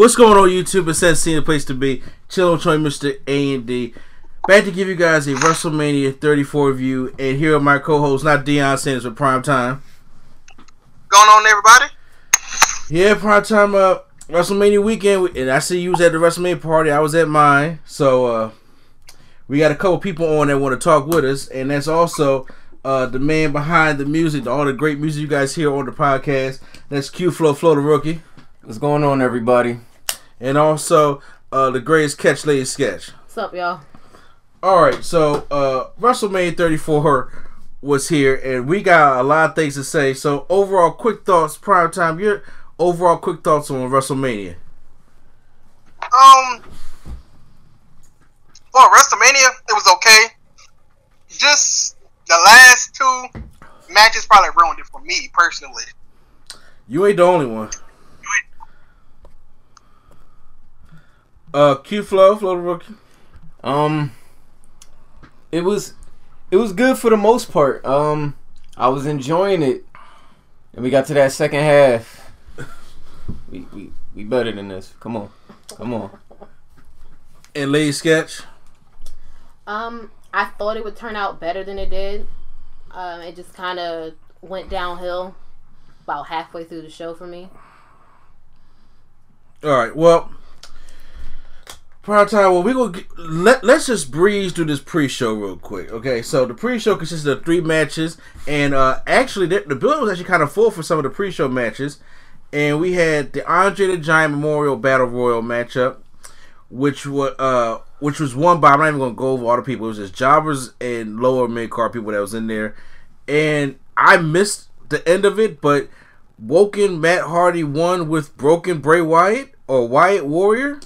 What's going on YouTube? It's that scene the place to be. Chilling with Mr. A and D. Back to give you guys a WrestleMania 34 review, and here are my co-hosts, not Deion Sanders with Prime Time. going on, everybody? Yeah, Prime Time. Uh, WrestleMania weekend, and I see you was at the WrestleMania party. I was at mine, so uh, we got a couple people on that want to talk with us, and that's also uh, the man behind the music, all the great music you guys hear on the podcast. That's Q Flow Flow the rookie, What's going on, everybody? And also uh, the greatest catch lady sketch. What's up, y'all? All right, so uh, WrestleMania 34 was here, and we got a lot of things to say. So overall, quick thoughts, prime time. Your overall quick thoughts on WrestleMania. Um, for WrestleMania, it was okay. Just the last two matches probably ruined it for me personally. You ain't the only one. Uh, Q Flow, Flow the rookie. Um, it was it was good for the most part. Um, I was enjoying it, and we got to that second half. We we we better than this. Come on, come on. and Lady Sketch. Um, I thought it would turn out better than it did. Um, it just kind of went downhill about halfway through the show for me. All right, well, prime time. Well, we gonna let let's just breeze through this pre-show real quick. Okay, so the pre-show consisted of three matches, and uh actually the, the building was actually kind of full for some of the pre-show matches, and we had the Andre the Giant Memorial Battle Royal matchup, which was uh which was won by I'm not even gonna go over all the people. It was just jobbers and lower mid card people that was in there, and I missed the end of it, but Woken Matt Hardy won with Broken Bray Wyatt or Wyatt Warrior.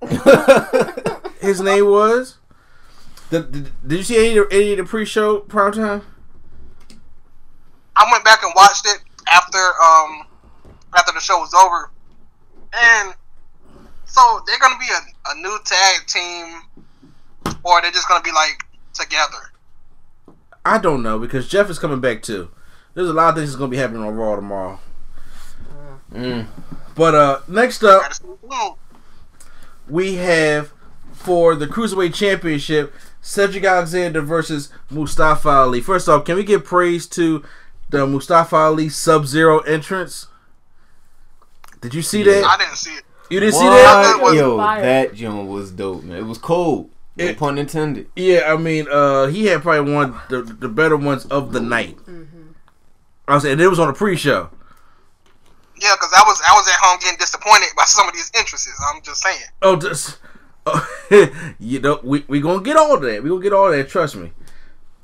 His name was. The, the- did you see any, of the- any of the pre-show prime time? I went back and watched it after um after the show was over, and so they're gonna be a, a new tag team, or they're just gonna be like together. I don't know because Jeff is coming back too. There's a lot of things that's gonna be happening on Raw tomorrow. Mm. But uh, next up, Gotta stay tuned. We have for the Cruiserweight Championship Cedric Alexander versus Mustafa Ali. First off, can we give praise to the Mustafa Ali Sub Zero entrance? Did you see that? I didn't see it. You didn't see What? that? was Yo, fire. that joint was dope, man. It was cold. No It- pun intended. Yeah, I mean, uh, he had probably one of the, the better ones of the night. I was saying it was on a pre-show. Yeah, because I was I was at home getting disappointed by some of these entrances. I'm just saying. Oh, just oh, you know, we we gonna get all that. We gonna get all that. Trust me.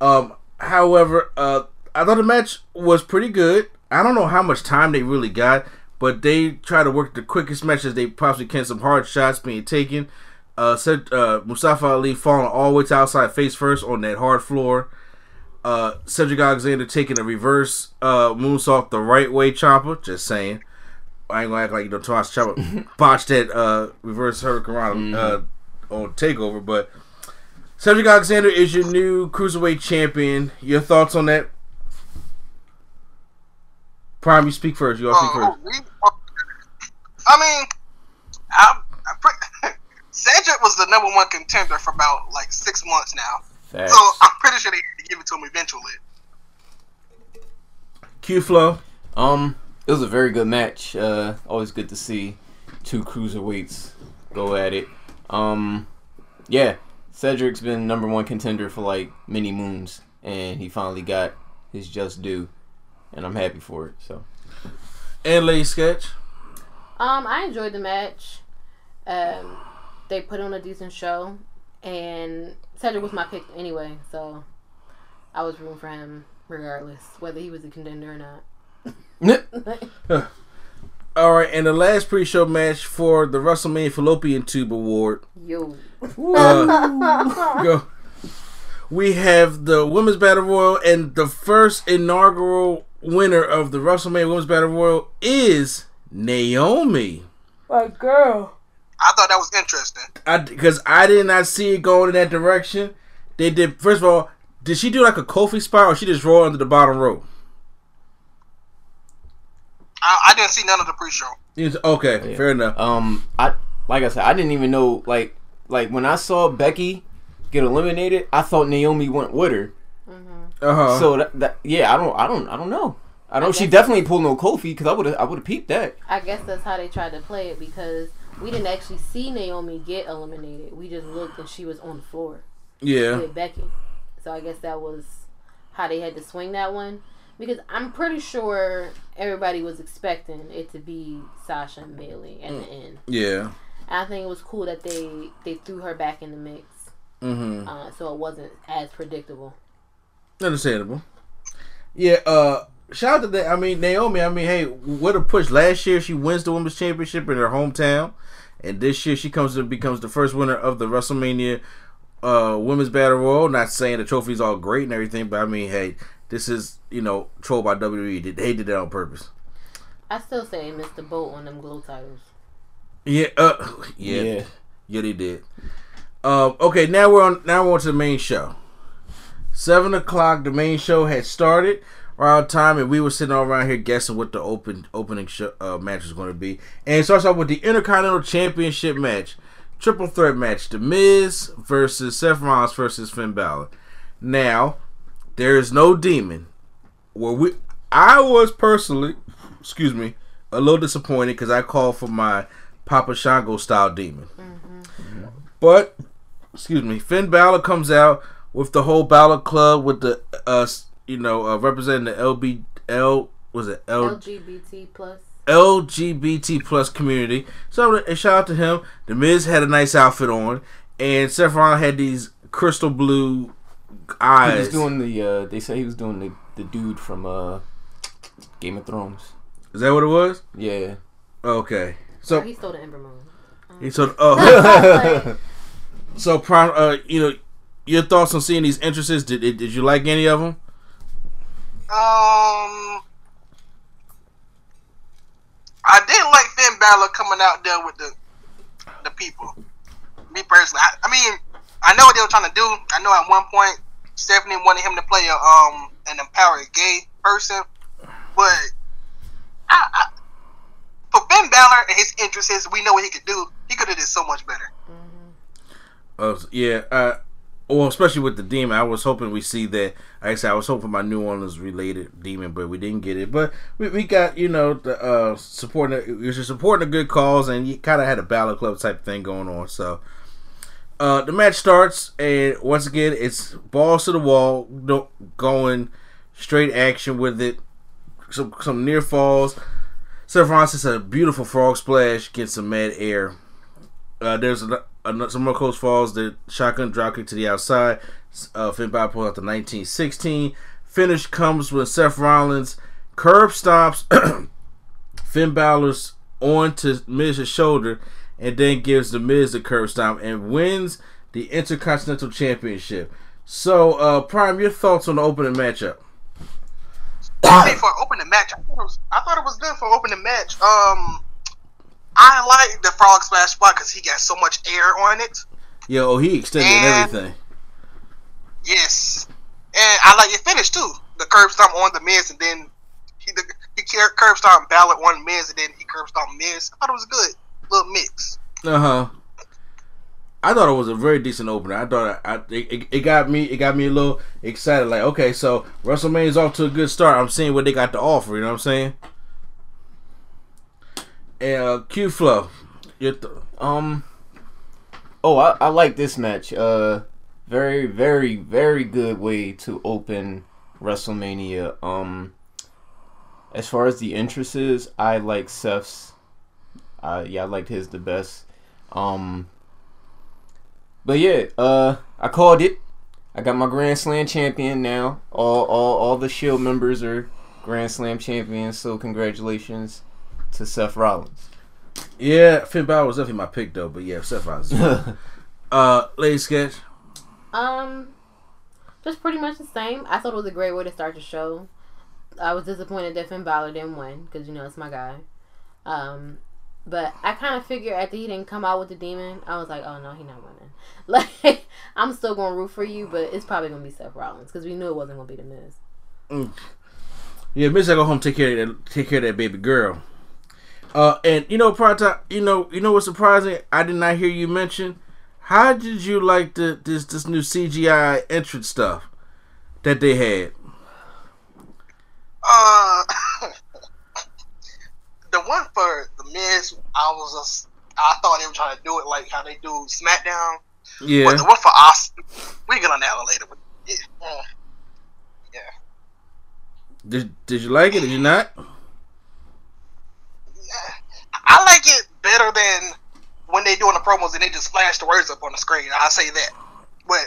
Um, however, uh, I thought the match was pretty good. I don't know how much time they really got, but they try to work the quickest matches they possibly can. Some hard shots being taken. Uh, said uh, Mustafa Ali falling all the way to outside face first on that hard floor. Uh, Cedric Alexander taking a reverse uh, moonsault the right way, chopper. Just saying. I ain't gonna act like you know Tomas Chopper botched that uh, reverse Hurricane uh, on Takeover, but Cedric Alexander is your new cruiserweight champion. Your thoughts on that? Prime, you speak first. You all speak Uh, first. we- I mean, I, I pre- Cedric was the number one contender for about like six months now, Facts. so I'm pretty sure they had to give it to him eventually. Q Flow. Um, it was a very good match. Uh, always good to see two cruiserweights go at it. Um, yeah, Cedric's been number one contender for like many moons, and he finally got his just due, and I'm happy for it. So And Lady Sketch. Um, I enjoyed the match. Um, they put on a decent show, and Cedric was my pick anyway, so I was rooting for him regardless whether he was a contender or not. All right, and the last pre-show match for the WrestleMania Fallopian Tube Award. Yo, Uh, go. We have the Women's Battle Royal, and the first inaugural winner of the WrestleMania Women's Battle Royal is Naomi. my girl. I thought that was interesting. I because I did not see it going in that direction. They did first of all. Did she do like a Kofi spot, or she just roll under the bottom rope? I, I didn't see none of the pre-show. Yes, Okay, Yeah. fair enough. um, I like I said, I didn't even know like like when I saw Becky get eliminated, I thought Naomi went with her. Uh huh. So that, that yeah, I don't I don't I don't know. I know she definitely pulled no Kofi because I would have I would have peeped that. I guess that's how they tried to play it because we didn't actually see Naomi get eliminated. We just looked and she was on the floor yeah. with Becky. So I guess that was how they had to swing that one. Because I'm pretty sure everybody was expecting it to be Sasha and Bayley at the end. Yeah. And I think it was cool that they they threw her back in the mix, Mm-hmm. uh, so it wasn't as predictable. Understandable. Yeah, uh shout out to that. I mean, Naomi, I mean, hey, what a push. Last year she wins the women's championship in her hometown. And this year she comes to becomes the first winner of the WrestleMania uh women's battle royal. Not saying the trophy's all great and everything, but I mean, hey, this is, you know, troll by WWE. They- They did that on purpose. I still say they missed the boat on them glow titles. Yeah, uh yeah. Yeah. Yeah, they did. Um, okay, now we're on. Now we're on to the main show. Seven o'clock. The main show had started around time, and we were sitting all around here guessing what the open opening show, uh, match was going to be. And it starts off with the Intercontinental Championship match, triple threat match: The Miz versus Seth Rollins versus Finn Balor. Now, there is no demon. Where we, I was personally, excuse me, a little disappointed because I called for my Papa Shango style demon. But excuse me, Finn Balor comes out with the whole Balor Club with the uh you know uh, representing the LBL was it L, LGBT plus. LGBT plus community. So a shout out to him. The Miz had a nice outfit on, and Seth Rollins had these crystal blue eyes. He eyes. was doing the uh they say he was doing the, the dude from uh Game of Thrones. Is that what it was? Yeah. Okay. So So he stole the Ember Moon. he said, "Oh, so prime. Uh, you know, your thoughts on seeing these entrances? Did did, did you like any of them? Um, I didn't like Finn Balor coming out there with the the people. Me personally, I, I mean, I know what they were trying to do. I know at one point Stephanie wanted him to play a um an empowered gay person, but I, I, for Finn Balor and his interests, we know what he could do. He could have did so much better. Uh, yeah, uh, well, especially with the demon, I was hoping we see that. Like I said, I was hoping my New Orleans related demon, but we didn't get it. But we, we got you know the uh, supporting you're supporting a good cause, and you kind of had a battle club type thing going on. So uh, the match starts, and once again, it's balls to the wall, going straight action with it. Some some near falls. Seth Rollins a beautiful frog splash, gets some mad air. Uh, there's a, some more close falls. The shotgun dropkick to the outside. Uh, Finn Balor pulls out the 1916. Finish comes with Seth Rollins curb stomps Finn Balor's onto Miz's shoulder, and then gives the Miz the curb stomp and wins the Intercontinental Championship. So, uh, Prime, your thoughts on the opening matchup? I mean, for opening match, I thought, it was, I thought it was good for opening match. Um, I like the frog splash spot because he got so much air on it. Yeah, oh, he extended And- everything. Yes, and I like your finish too. The curb stomp on the Miz, and then he the, he cur- curb stomp Balor on Miz, and then he curb stomp Miz. I thought it was good, little mix. Uh huh. I thought it was a very decent opener. I thought I, it, it, it got me it got me a little excited. Like, okay, so WrestleMania's off to a good start. I'm seeing what they got to offer. You know what I'm saying? Uh, Q Flow, th- Um Oh, I, I like this match. Uh, very, very, very good way to open WrestleMania. Um, as far as the entrances, I like Seth's. Uh, yeah, I liked his the best. Um, but yeah, uh, I called it. I got my Grand Slam champion now. All, all, all the Shield members are Grand Slam champions. So congratulations to Seth Rollins. Yeah, Finn Balor was definitely my pick though, but yeah, Seth Rollins. uh, Lady Sketch. Um, just pretty much the same. I thought it was a great way to start the show. I was disappointed that Finn Balor didn't win because you know it's my guy. Um, but I kind of figured after he didn't come out with the demon, I was like, oh no, he not winning. Like I'm still gonna root for you, but it's probably gonna be Seth Rollins because we knew it wasn't gonna be the Miz. Yeah, Miz, I go home take care of that, take care of that baby girl. Uh, and you know, to, you know, you know what's surprising? I did not hear you mention. How did you like the this this new CGI entrance stuff that they had? Uh, the one for the Miz, I was just, I thought they were trying to do it like how they do SmackDown. Yeah, But the one for Austin, we get on that one later. But yeah, uh, yeah. did did you like it? Did you not? I like it better than when they doing the promos and they just flash the words up on the screen. I say that, but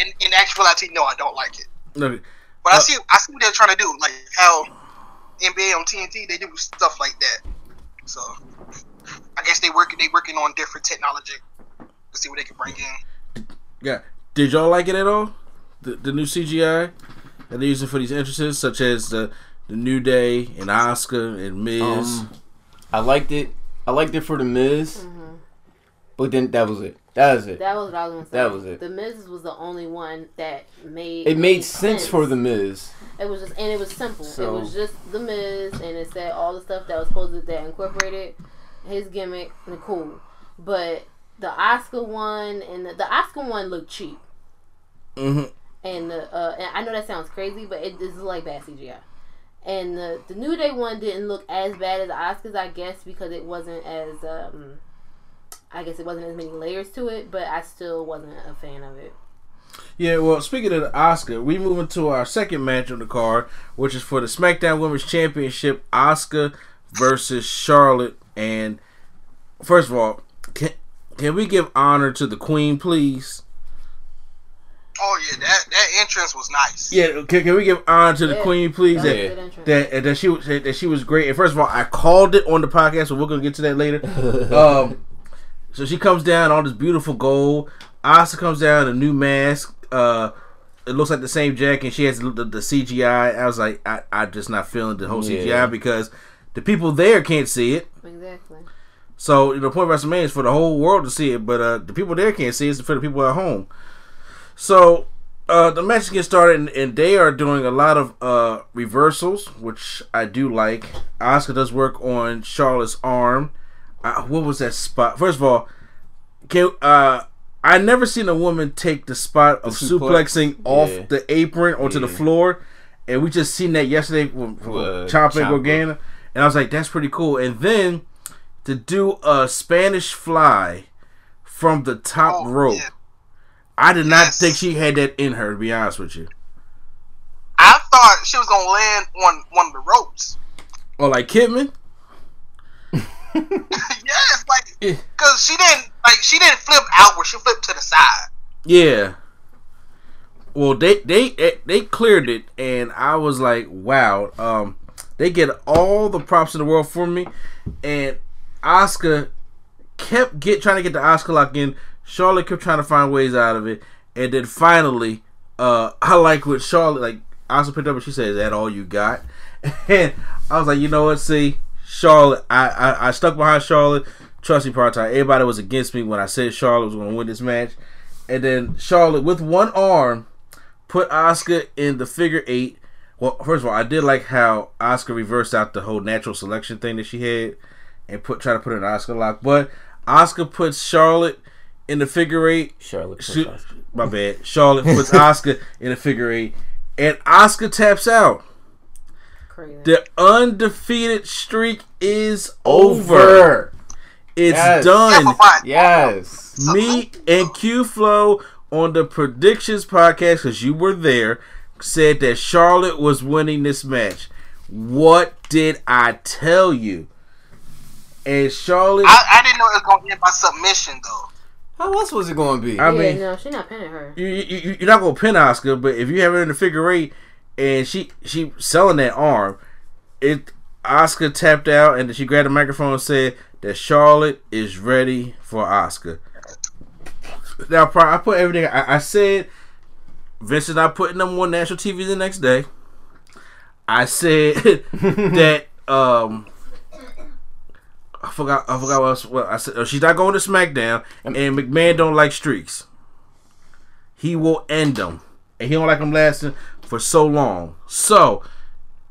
in, in actuality, no, I don't like it. Look, But I Uh, see, I see what they're trying to do, like how NBA on TNT they do stuff like that. So I guess they work they working on different technology to see what they can bring in. yeah. Did y'all like it at all? The the new CGI that they're using for these entrances, such as the the New Day and Asuka and Miz. Um, I liked it. I liked it for the Miz, but then that was it. That was it. That was what I was gonna say. That was it. The Miz was the only one that made It made sense for the Miz. It was just and it was simple. So- it was just the Miz, and it said all the stuff that was supposed to that incorporated his gimmick and cool. But the Asuka one and the, the Asuka one looked cheap. hmm And the uh, and I know that sounds crazy, but it this like bad CGI. And the the New Day one didn't look as bad as the Asuka's, I guess, because it wasn't as um, I guess it wasn't as many layers to it. But I still wasn't a fan of it. Yeah, well, speaking of the Asuka, we move into our second match on the card, which is for the SmackDown Women's Championship, Asuka versus Charlotte. And first of all, can can we give honor to the Queen, please? Oh yeah, that that entrance was nice. Yeah, can, can we give honor to the Yeah, Queen, please? that was That, a good entrance. that that she was that she was great. And first of all, I called it on the podcast, so we're gonna get to that later. um, so she comes down all this beautiful gold. Asuka comes down a new mask. Uh, it looks like the same jacket. and She has the, the, the CGI. I was like, I I just not feeling the whole CGI because the people there can't see it. Exactly. So you know, the point of WrestleMania is for the whole world to see it, but uh, the people there can't see it. It's for the people at home. So uh, the match gets started, and, and they are doing a lot of uh, reversals, which I do like. Asuka does work on Charlotte's arm. Uh, what was that spot? First of all, can uh, I never seen a woman take the spot of The suplex? suplexing off Yeah. the apron onto the floor, and we just seen that yesterday from, from Uh, Ciampa and Ciampa. And I was like, that's pretty cool. And then to do a Spanish fly from the top Oh, rope. yeah. I did not Yes. think she had that in her. To be honest with you, I thought she was gonna land on one of the ropes. or Oh, like Kidman. yes, like because she didn't like she didn't flip outward. She flipped to the side. Yeah. Well, they they they cleared it, and I was like, wow. Um, they get all the props in the world for me, and Asuka kept get trying to get the Asuka lock in. Charlotte kept trying to find ways out of it, and then finally, uh, I like what Charlotte like. Asuka picked up and she said, "Is that all you got?" And I was like, you know what? See, Charlotte, I I, I stuck behind Charlotte. Trust me, part time. Everybody was against me when I said Charlotte was going to win this match. And then Charlotte, with one arm, put Asuka in the figure eight. Well, first of all, I did like how Asuka reversed out the whole natural selection thing that she had and put try to put in an Asuka lock. But Asuka puts Charlotte in the figure eight. Charlotte. Shoot, my bad. Charlotte puts Asuka in the figure eight, and Asuka taps out. Crazy. The undefeated streak is over. Over. It's Yes. Done. Oh yes. Me and Q Flow on the predictions podcast, because you were there, said that Charlotte was winning this match. What did I tell you? And Charlotte, I, I didn't know it was going to end by submission though. How else was it going to be? I yeah, mean, no, she's not pinning her. you, you, you- you're not gonna pin Asuka, but if you have her in the figure eight and she she selling that arm, it Asuka tapped out and she grabbed the microphone and said that Charlotte is ready for Asuka. Now, I put everything. I, I said Vince is not putting them on national TV the next day. I said that um. I forgot. I forgot what, else, what I said. oh, She's not going to SmackDown, and McMahon don't like streaks he will end them. And he don't like them lasting for so long. So,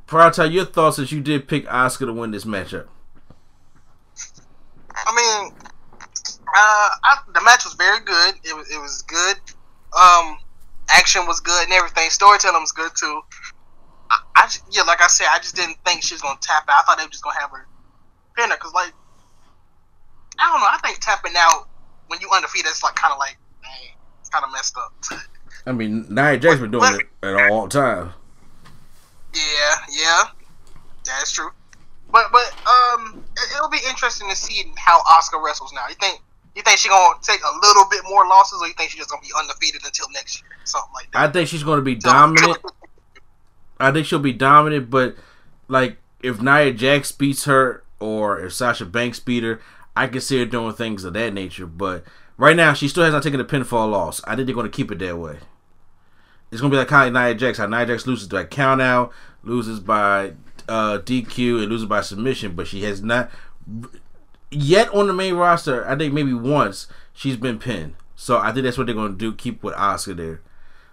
prior to your thoughts as you did pick Asuka to win this matchup. I mean, uh, I, the match was very good. It was it was good. Um, action was good and everything. Storytelling was good too. I, I ju- yeah, like I said, I just didn't think she was gonna tap out. I thought they were just gonna have her pin her because like I don't know. I think tapping out when you undefeated is like kind of like it's kind of messed up. I mean, Nia Jax been doing it at all time. Yeah, yeah, that's true. But but um, it, it'll be interesting to see how Asuka wrestles now. You think you think she gonna take a little bit more losses, or you think she's just gonna be undefeated until next year, something like that? I think she's going to be dominant. I think she'll be dominant, but like if Nia Jax beats her or if Sasha Banks beat her, I can see her doing things of that nature. But right now, she still has not taken a pinfall loss. I think they're going to keep it that way. It's going to be like kind of Nia Jax. How Nia Jax loses by count out, loses by uh, DQ, and loses by submission, but she has not yet on the main roster. I think maybe once she's been pinned. So I think that's what they're going to do. Keep with Asuka there.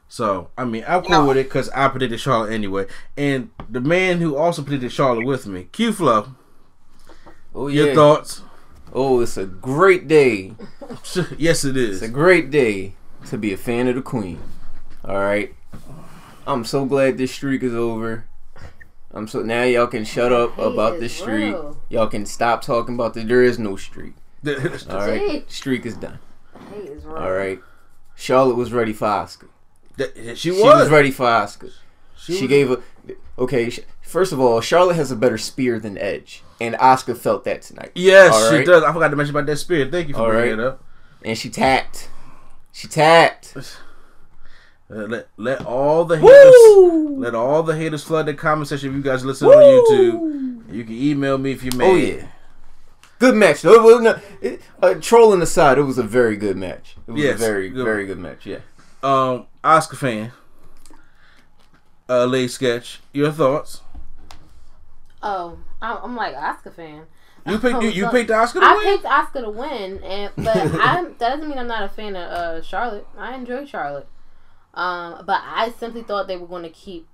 So I mean, I'm cool No. with it because I predicted Charlotte anyway. And the man who also predicted Charlotte with me, Q Flow. Oh yeah. Your thoughts? Oh, it's a great day. yes, it is. It's a great day to be a fan of the Queen. All right. I'm so glad this streak is over. I'm so now y'all can shut up about is this streak. real. Y'all can stop talking about that. There is no streak. All right. Jeez. Streak is done. Is All right. Charlotte was ready for Asuka. That- she She was. was ready for Asuka. She, was- gave a okay. sh- First of all, Charlotte has a better spear than Edge, and Asuka felt that tonight. Yes, All she right? does. I forgot to mention about that spirit. Thank you for All bringing right. it up. And she tapped. She tapped. Let let all the haters Woo! let all the haters flood the comment section. If you guys listen on YouTube, you can email me if you mad. Oh yeah. Good match. was no- it- uh, trolling aside, it was a very good match. It was Yes, a very, good. very good match. Yeah. Um, Asuka fan. Uh, Lady Sketch. Your thoughts? Oh, I'm I'm like Asuka fan. You picked you, you picked Asuka to I win. picked Asuka to win, and but I'm, that doesn't mean I'm not a fan of uh, Charlotte. I enjoy Charlotte, um, but I simply thought they were going to keep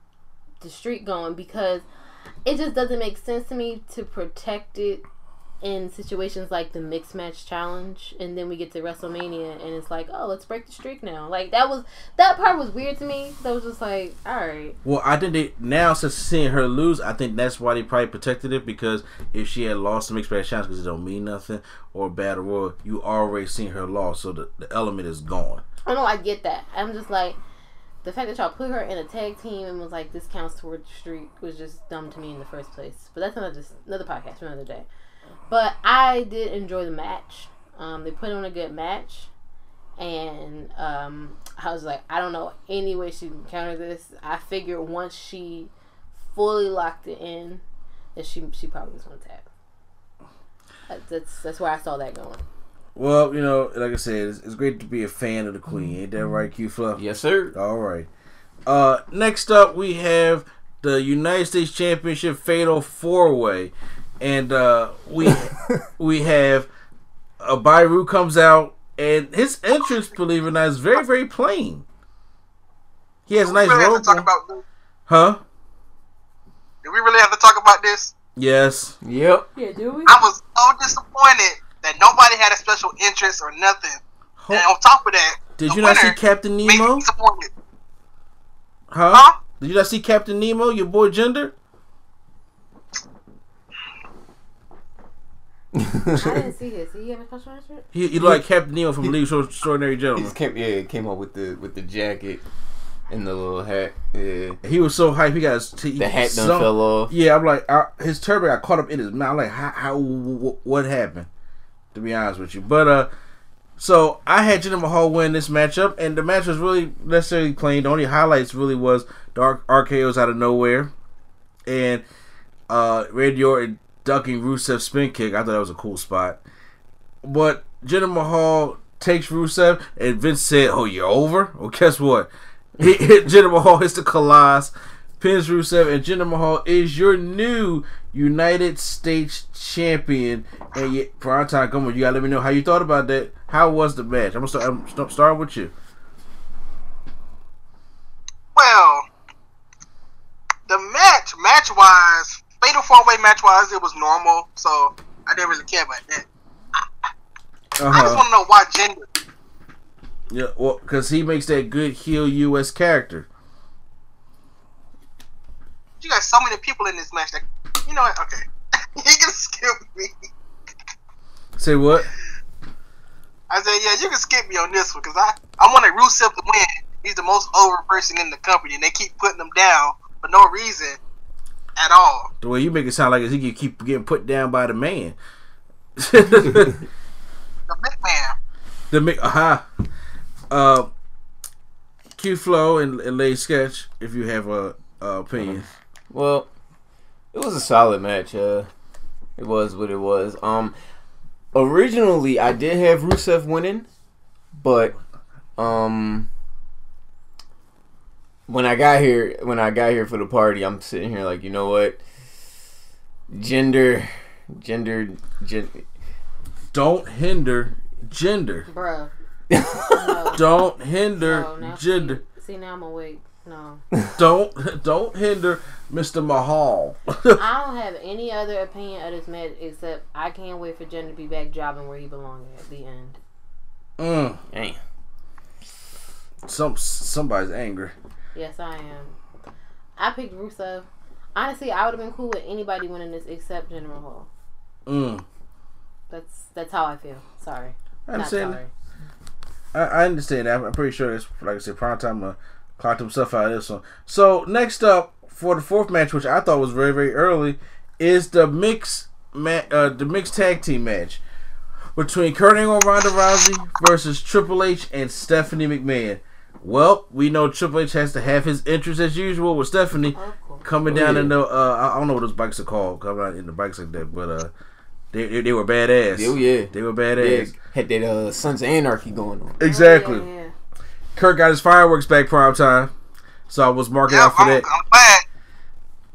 the streak going because it just doesn't make sense to me to protect it in situations like the mixed match challenge, and then we get to WrestleMania, and it's like, oh, let's break the streak now. Like that was that part was weird to me. That was just like, all right, Well, I think they now since seeing her lose, I think that's why they probably protected it because if she had lost the mixed match challenge because it don't mean nothing or battle royal, you already seen her loss, so the, the element is gone. Oh, I know I get that. I'm just like the fact that y'all put her in a tag team and was like this counts toward the streak was just dumb to me in the first place. But that's another another podcast for another day. But I did enjoy the match. Um, they put on a good match, and um, I was like, I don't know any way she can counter this. I figured once she fully locked it in, that she she probably was gonna tap. That's that's where I saw that going. Well, you know, like I said, it's, it's great to be a fan of the Queen. Ain't that right, Q Flow? Yes, sir. All right. Uh, next up, we have the United States Championship Fatal Four Way, and uh, we we have uh, Byru comes out, and his entrance, believe it or not, is very very plain. He has a we nice really have robe, to talk about huh? Do we really have to talk about this? Yes. Yep. Yeah, do we? I was so disappointed that nobody had a special interest or nothing. Ho- And on top of that, Did you not see winner Captain made me Nemo? disappointed. Huh? Huh? Did you not see Captain Nemo? Your boy Jinder? I didn't see his. Did he have a special shirt? He, he like Captain Nemo from League of Extraordinary He Gentlemen. just came, yeah, came up with the with the jacket and the little hat. Yeah, He was so hype. He got his he, the hat done some- fell off. Yeah, I'm like I, his turban got caught up in his mouth. Like how, how what happened? To be honest with you, but uh, so I had Jinder Mahal win this matchup, and the match was really necessarily plain. The only highlights really was dark R- RKO's out of nowhere, and uh, Randy Orton ducking Rusev's spin kick. I thought that was a cool spot, but Jinder Mahal takes Rusev, and Vince said, "Oh, you're over." Well, guess what? He hit Jinder Mahal hits the Khallas, pins Rusev, and Jinder Mahal is your new United States champion. And yet, prime time, come on, you gotta let me know how you thought about that. How was the match? I'm gonna start. I'm st- start with you. Well, the match, match wise, fatal four way match wise, it was normal, so I didn't really care about that. I just Uh-huh. want to know why Jinder. Yeah, well, because he makes that good heel U.S. character. You got so many people in this match that you know what? Okay, you can skip me. Say what? I said, yeah, you can skip me on this one because I I wanted Rusev to win. He's the most over person in the company, and they keep putting him down for no reason at all. The way you make it sound like is he can keep getting put down by the man. the The big man. mi- aha. Uh, Q Flow and, and Lady Sketch, if you have a, a opinion. Well, it was a solid match. Uh, it was what it was. Um, originally I did have Rusev winning, but um, when I got here, when I got here for the party, I'm sitting here like, you know what? Jinder, Jinder, gen- Don't hinder Jinder. Bruh. No. Don't hinder no, now Jinder. See, see, now I'm awake. No. Don't don't hinder Mr. Mahal. I don't have any other opinion of this match except I can't wait for Jen to be back jobbing where he belongs at the end. mm, Damn. some somebody's angry. Yes, I am. I picked Rusev. Honestly, I would have been cool with anybody winning this except Jinder Mahal. Mm. That's that's how I feel. Sorry. I Not understand. I, I understand that. I'm pretty sure it's like I said, prime time uh, clocked himself out of this one. So next up for the fourth match, which I thought was very very early, is the mix ma- uh, the mixed tag team match between Kurt Angle and Ronda Rousey versus Triple H and Stephanie McMahon. Well, we know Triple H has to have his entrance as usual with Stephanie Of course. coming Oh, down yeah. in the uh, I I don't know what those bikes are called. 'cause I'm not in the bikes like that, but uh, they they, they were badass. Oh yeah. They were Yeah, badass. had that uh, Sons of Anarchy going on. Exactly. Oh, yeah, yeah. Kurt got his fireworks back prime time, so I was marking Yeah, out for I'm, that. I'm glad.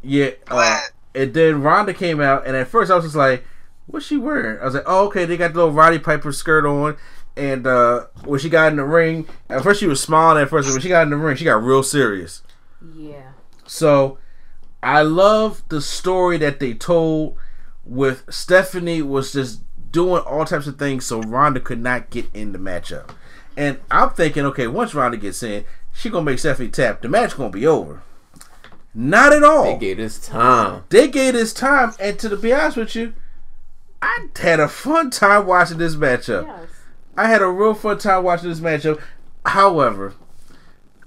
Yeah, uh, Glad. and then Ronda came out, and at first I was just like, "What's she wearing?" I was like, "Oh, okay, they got the little Roddy Piper skirt on." And uh, when she got in the ring, at first she was smiling at first, but when she got in the ring, she got real serious. Yeah. So I love the story that they told with Stephanie was just doing all types of things so Ronda could not get in the matchup. And I'm thinking, okay, once Ronda gets in, she gonna make Stephanie tap. The match gonna be over. Not at all. They gave us time. They gave this time, and to be honest with you, I had a fun time watching this matchup. Yes. I had a real fun time watching this matchup. However,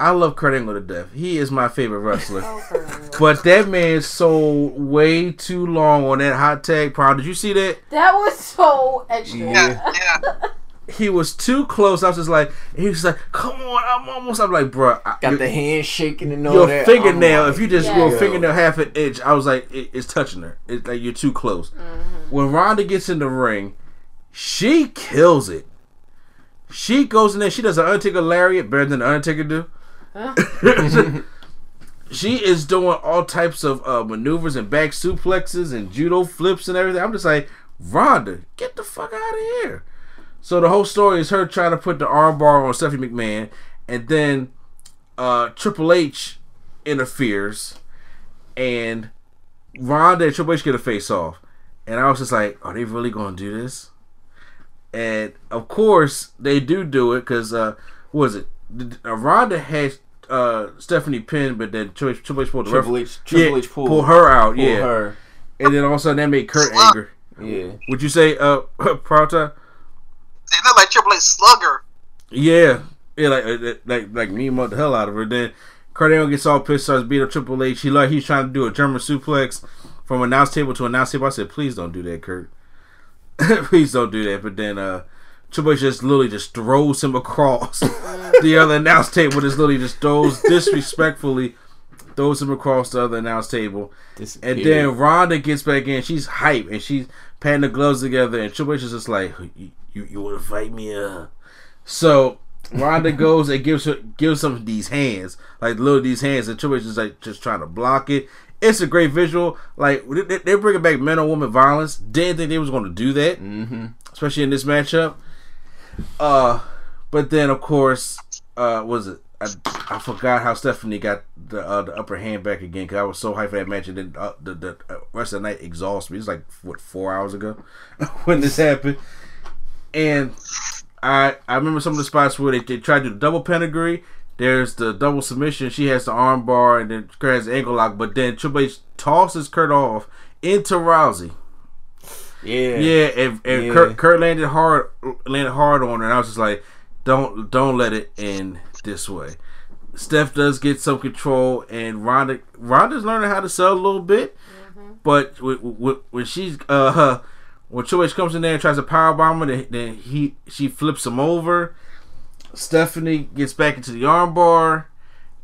I love Kurt Angle to death. He is my favorite wrestler. Oh, Kurt Angle. But that man sold way too long on that hot tag prom. Did you see that? That was so extra. Yeah. Yeah, yeah. He was too close. I was just like, he was like, come on, I'm almost. I'm like, bro, I, Got the hand shaking and all your that. fingernail. I'm if you just Yeah. go Yo. fingernail half an inch, I was like, it, it's touching her. It's like you're too close. Mm-hmm. When Ronda gets in the ring, she kills it. She goes in there. She does an Undertaker lariat better than the Undertaker do. she is doing all types of uh, maneuvers and back suplexes and judo flips and everything. I'm just like, Ronda, get the fuck out of here. So the whole story is her trying to put the armbar on Stephanie McMahon, and then uh, Triple H interferes, and Ronda and Triple H get a face off. And I was just like, are they really going to do this? And of course, they do do it because, uh, what was it? Did- Uh, Ronda had uh, Stephanie pinned, but then Triple H, Triple H pulled the Triple ref- H, Triple yeah, H pulled, pulled her out. pulled yeah, her. and then all of a sudden that made Kurt angry. Yeah. Would you say uh Prata? They look like Triple H Slugger. Yeah, yeah, like uh, like like me the hell out of her. Then Kurt Angle gets all pissed, starts beating up Triple H. He like he's trying to do a German suplex from announce table to announce table. I said, please don't do that, Kurt. please don't do that. But then uh Triple H just literally just throws him across the other announce table. Just literally just throws disrespectfully throws him across the other announce table. And then Ronda gets back in. She's hype and she's patting the gloves together. And Triple H is just like, "You, you, you want to fight me?" Uh? So Ronda goes and gives her gives him these hands, like little these hands, and Triple H is like just trying to block it. It's a great visual. Like they, they bringing back men on woman violence. Didn't think they was going to do that, Mm-hmm. especially in this matchup. Uh, but then of course, uh, was it? I, I forgot how Stephanie got the uh, the upper hand back again because I was so hyped for that match and then uh, the the uh, rest of the night exhausted me. It's like what four hours ago when this happened, and I I remember some of the spots where they, they tried to do the double pedigree. There's the double submission. She has the arm bar and then Kurt has the ankle lock. But then Triple H tosses Kurt off into Rousey. Yeah. Yeah, and, and Yeah. Kurt, Kurt landed hard, landed hard on her, and I was just like, "Don't, don't let it end this way." Steph does get some control, and Ronda, Ronda's learning how to sell a little bit, but w- w- when she's uh, when Triple H comes in there and tries to power bomb her, then, then he she flips him over. Stephanie gets back into the armbar,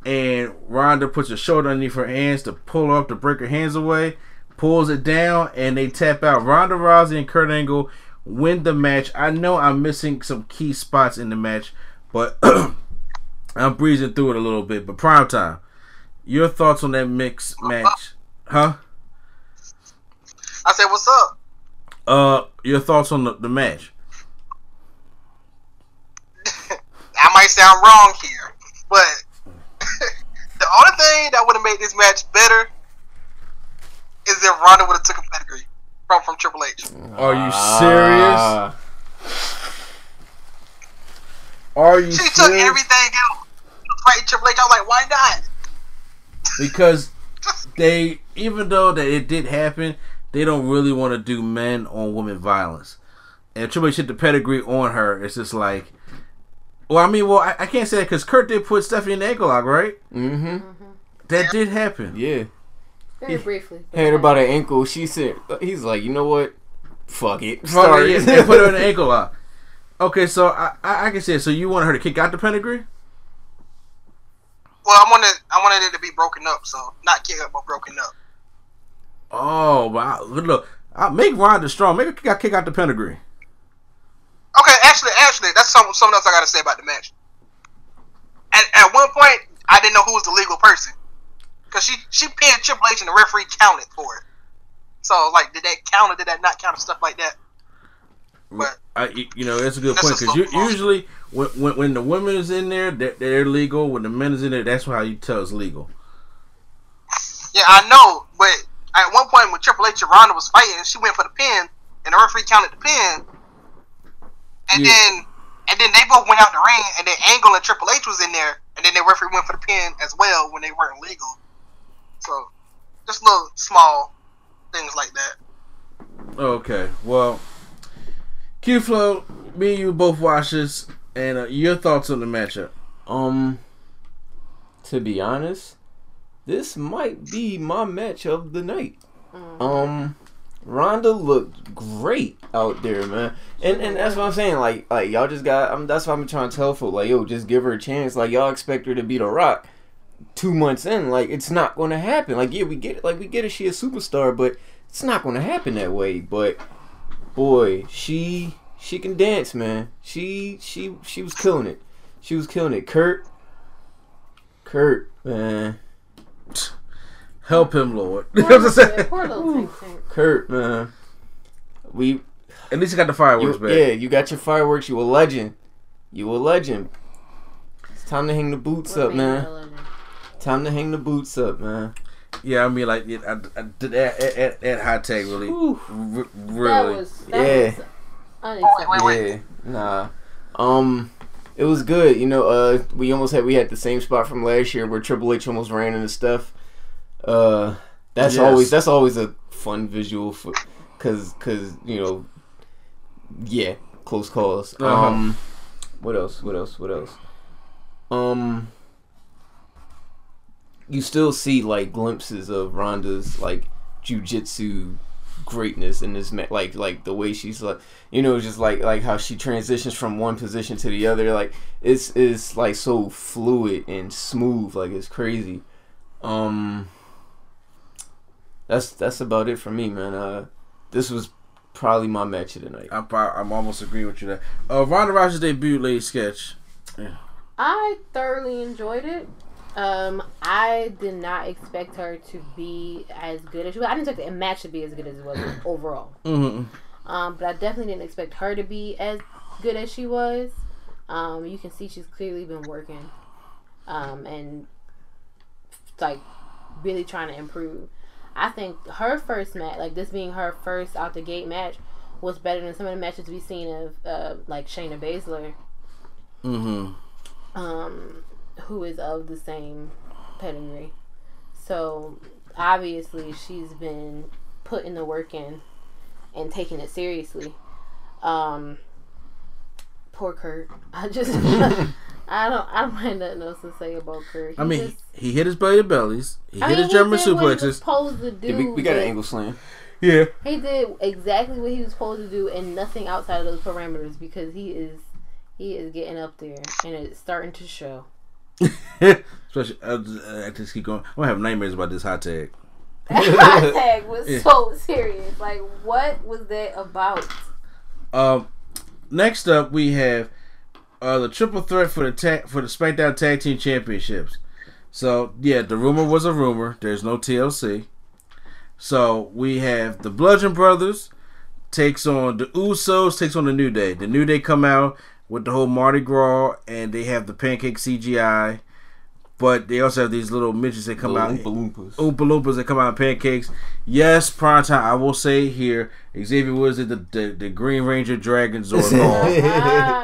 and Ronda puts her shoulder underneath her hands to pull her up to break her hands away. Pulls it down, and they tap out. Ronda Rousey and Kurt Angle win the match. I know I'm missing some key spots in the match, but I'm breezing through it a little bit. But prime time, your thoughts on that mix match, huh? I said, "What's up?" Uh, your thoughts on the, the match? I might sound wrong here, but the only thing that would have made this match better is if Ronda would have took a pedigree from from Triple H. Are you serious? Ah. Are you She took everything else. Fight Triple H. I was like, why not? because they even though that it did happen, they don't really want to do men on women violence. And Triple H hit the pedigree on her. It's just like, well, I mean, well, I, I can't say that because Kurt did put Stephanie in the ankle lock, right? Mm-hmm. That did happen. Yeah. Very briefly. Had her by the ankle. She said, "He's like, you know what? Fuck it. Fuck Start it, it." yeah, they put her in the ankle lock. Okay, so I, I, I can say, so you want her to kick out the pedigree? Well, I wanted I wanted it to be broken up, so not kick up, but broken up. Oh, wow. Look, I'll make Ronda strong. Make her kick out, kick out the pedigree. Okay, actually, actually, that's something something else I got to say about the match. At, at one point, I didn't know who was the legal person because she she pinned Triple H and the referee counted for it. So like, did that count or did that not count and stuff like that? But I, you know, that's a good That's point because usually when, when when the women is in there, they're, they're legal. When the men is in there, that's how you tell it's legal. yeah, I know. But at one point, when Triple H and Ronda was fighting, she went for the pin, and the referee counted the pin, and Yeah. then and then they both went out the ring, and then Angle and Triple H was in there, and then the referee went for the pin as well when they weren't legal. So just little small things like that. Okay, well, Q Flow, me and you both watch this, and uh, your thoughts on the matchup? Um, to be honest, this might be my match of the night. Um, Ronda looked great out there, man, and and that's what I'm saying. Like, like y'all just got. I'm, that's what I'm trying to tell folks. Like, yo, just give her a chance. Like, y'all expect her to be the Rock two months in. Like, it's not going to happen. Like, yeah, we get it. Like, we get it. She a superstar, but it's not going to happen that way. But boy, she she can dance, man. She she she was killing it. She was killing it. Kurt, Kurt, man, Help him, Lord. Poor You know what I'm little, saying? poor little tank tank. Kurt, man. We At least he got the fireworks you, back. yeah, you got your fireworks. You a legend. You a legend. It's time to hang the boots What up, man. Time to hang the boots up, man. Yeah, I mean, like, yeah, I, I did that at, at, at high tech really, Whew. r- That really. was that Yeah. was unacceptable. Wait, wait. Yeah, nah. Um, it was good. You know, uh, we almost had we had the same spot from last year where Triple H almost ran into stuff. Uh, that's Yes. always that's always a fun visual for cause cause you know, yeah, close calls. Uh-huh. Um, what else? What else? What else? Um, you still see like glimpses of Ronda's like jujitsu greatness in this ma- like like the way she's like you know just like like how she transitions from one position to the other like it's it's like so fluid and smooth like it's crazy um that's that's about it for me man uh this was probably my match of the night I'm, prob- I'm almost agreeing with you there. Uh, Ronda Rousey's debut Lady Sketch. I thoroughly enjoyed it. Um, I did not expect her to be as good as she was. I didn't expect the match to be as good as it was overall. Mm-hmm. Um, but I definitely didn't expect her to be as good as she was. Um, you can see she's clearly been working, um, and like really trying to improve. I think her first match, like this being her first out the gate match, was better than some of the matches we've seen of uh, like Shayna Baszler, Mm-hmm. um, who is of the same pedigree. So obviously she's been putting the work in and taking it seriously. Um, poor Kurt. I just I don't I don't have nothing else to say about Kurt. He I mean, just- he hit his belly to bellies. He I hit mean, his German he did what he was suplexes. supposed to do. Yeah, we, we got an angle slam Yeah. He did exactly what he was supposed to do and nothing outside of those parameters because he is he is getting up there and it's starting to show. Especially, uh, I just keep going. I'm gonna have nightmares about this hot tag. That tag was Yeah. so serious. Like, what was that about? Um, next up we have uh the triple threat for the tag for the SmackDown Tag Team Championships. So yeah, the rumor was a rumor. There's no TLC. So we have the Bludgeon Brothers takes on the Usos takes on the New Day. The New Day come out with the whole Mardi Gras and they have the pancake CGI, but they also have these little midgets that come Little out. Oompa Loompas. Oompa Loompas that come out in pancakes. Yes, prime time. I will say here, Xavier Woods is the, the, the Green Ranger Dragon Zord.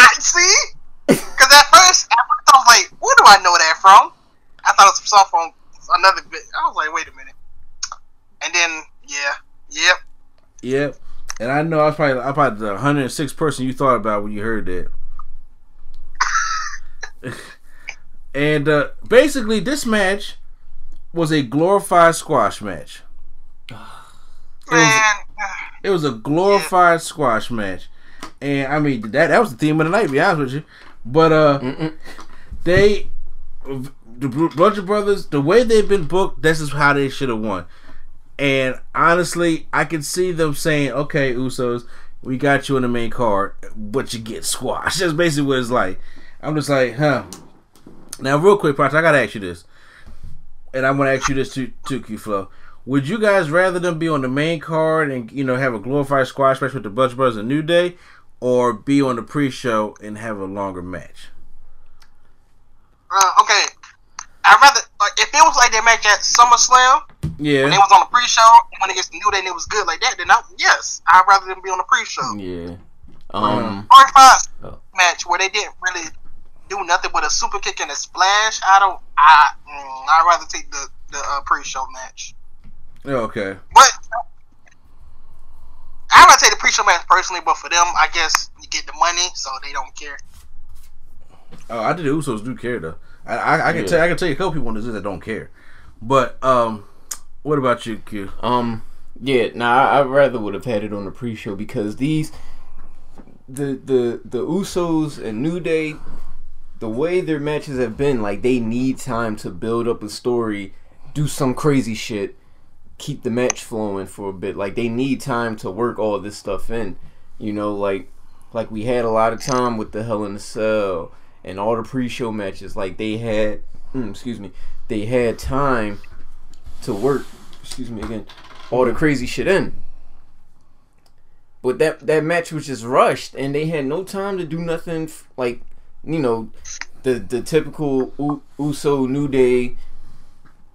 I see. Because at first, at first I was like, "Where do I know that from?" I thought it was some from another bit. I was like, "Wait a minute." And then, yeah, yep. yep. And I know I was probably I'm probably the 106 person you thought about when you heard that. and uh, basically, this match was a glorified squash match. Man, It was a glorified squash match, and I mean that that was the theme of the night. To be honest with you, but uh, they the Bludgeon Brothers, the way they've been booked, this is how they should have won. And honestly, I can see them saying, "Okay, Usos, we got you in the main card, but you get squashed." That's basically what it's like. I'm just like, huh. Now, real quick, Project, I gotta ask you this, and I'm gonna ask you this to to Q Flow. Would you guys rather them be on the main card and you know have a glorified squash match with the Bludgeon Brothers and New Day, or be on the pre-show and have a longer match? uh, okay. I'd rather like if it was like that match at SummerSlam Yeah. when they Yeah, was on the pre-show when it gets new day and it was good like that. Then I, yes, I'd rather them be on the pre-show. Yeah. Um. Or if Oh. match where they didn't really do nothing but a super kick and a splash, I don't. I mm, I'd rather take the the uh, pre-show match. Okay. But I'd rather take the pre-show match personally. But for them, I guess you get the money, so they don't care. Oh, I did the Usos do care though. I I, I can Yeah. tell I can tell you a couple people on this that don't care. But um, what about you, Q? Um. Yeah. Nah. I, I rather would have had it on the pre-show because these, the the the Usos and New Day, the way their matches have been, like they need time to build up a story, do some crazy shit, keep the match flowing for a bit. Like they need time to work all this stuff in. You know, like like we had a lot of time with the Hell in the Cell and all the pre-show matches. Like they had, mm, excuse me, they had time to work. Excuse me again, all the crazy shit in. But that that match was just rushed, and they had no time to do nothing. f- Like you know, the the typical U- Uso New Day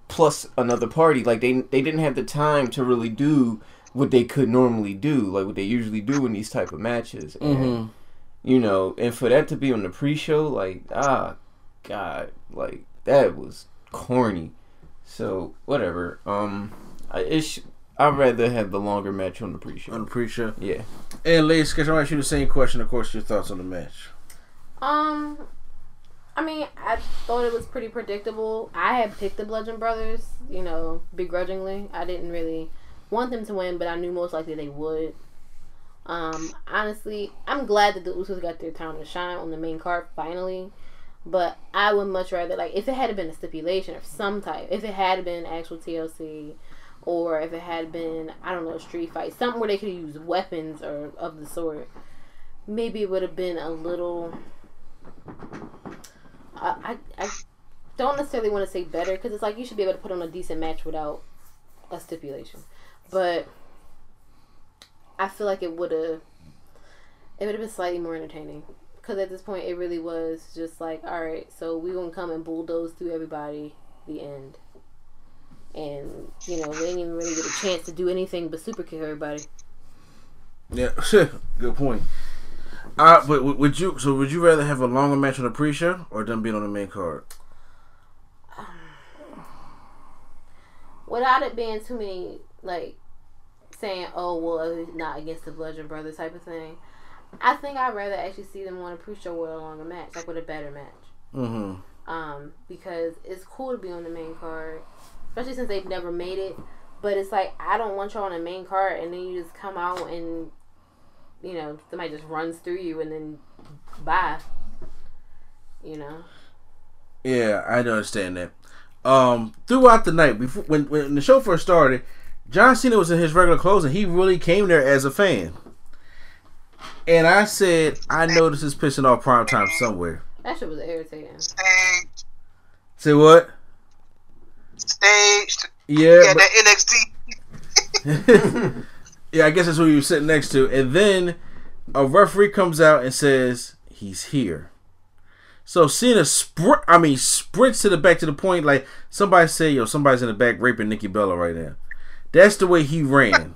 plus another party. Like they they didn't have the time to really do what they could normally do, like what they usually do in these type of matches. And, You know, and for that to be on the pre-show, like ah, god, like that was corny. So whatever. Um, I, it sh- I'd rather have the longer match on the pre-show. on the pre-show. Yeah. And ladies, because I ask you the same question. Of course, your thoughts on the match. Um, I mean, I thought it was pretty predictable. I had picked the Bludgeon Brothers, you know, begrudgingly. I didn't really want them to win, but I knew most likely they would. Um, honestly, I'm glad that the Usos got their time to shine on the main card finally. But I would much rather like if it had been a stipulation of some type, if it had been actual TLC, or if it had been I don't know a street fight, something where they could use weapons or of the sort. Maybe it would have been a little I, I, don't necessarily want to say better because it's like you should be able to put on a decent match without a stipulation, but I feel like it would have it would have been slightly more entertaining because at this point it really was just like all right, so we gonna come and bulldoze through everybody, the end, and you know we didn't even really get a chance to do anything but super kick everybody. Yeah, good point. Uh, but would you? So would you rather have a longer match on the pre-show or them being on the main card? without it being too many like saying, "Oh, well, it's not against the Bludgeon Brothers" type of thing. I think I'd rather actually see them on a pre-show with a longer match, like with a better match. Mm-hmm. Um, because it's cool to be on the main card, especially since they've never made it. But it's like I don't want you on the main card, and then you just come out and you know somebody just runs through you, and then bye. You know. Yeah, I understand that. Um, throughout the night, before when when the show first started, John Cena was in his regular clothes, and he really came there as a fan. And I said, I know this is pissing off prime time somewhere. That shit was irritating. Staged, Say what? staged. Yeah, Yeah, but- that NXT. yeah, I guess that's who you were sitting next to. And then a referee comes out and says he's here. So Cena sprint, I mean, sprints to the back to the point like somebody say, yo, somebody's in the back raping Nikki Bella right now. That's the way he ran.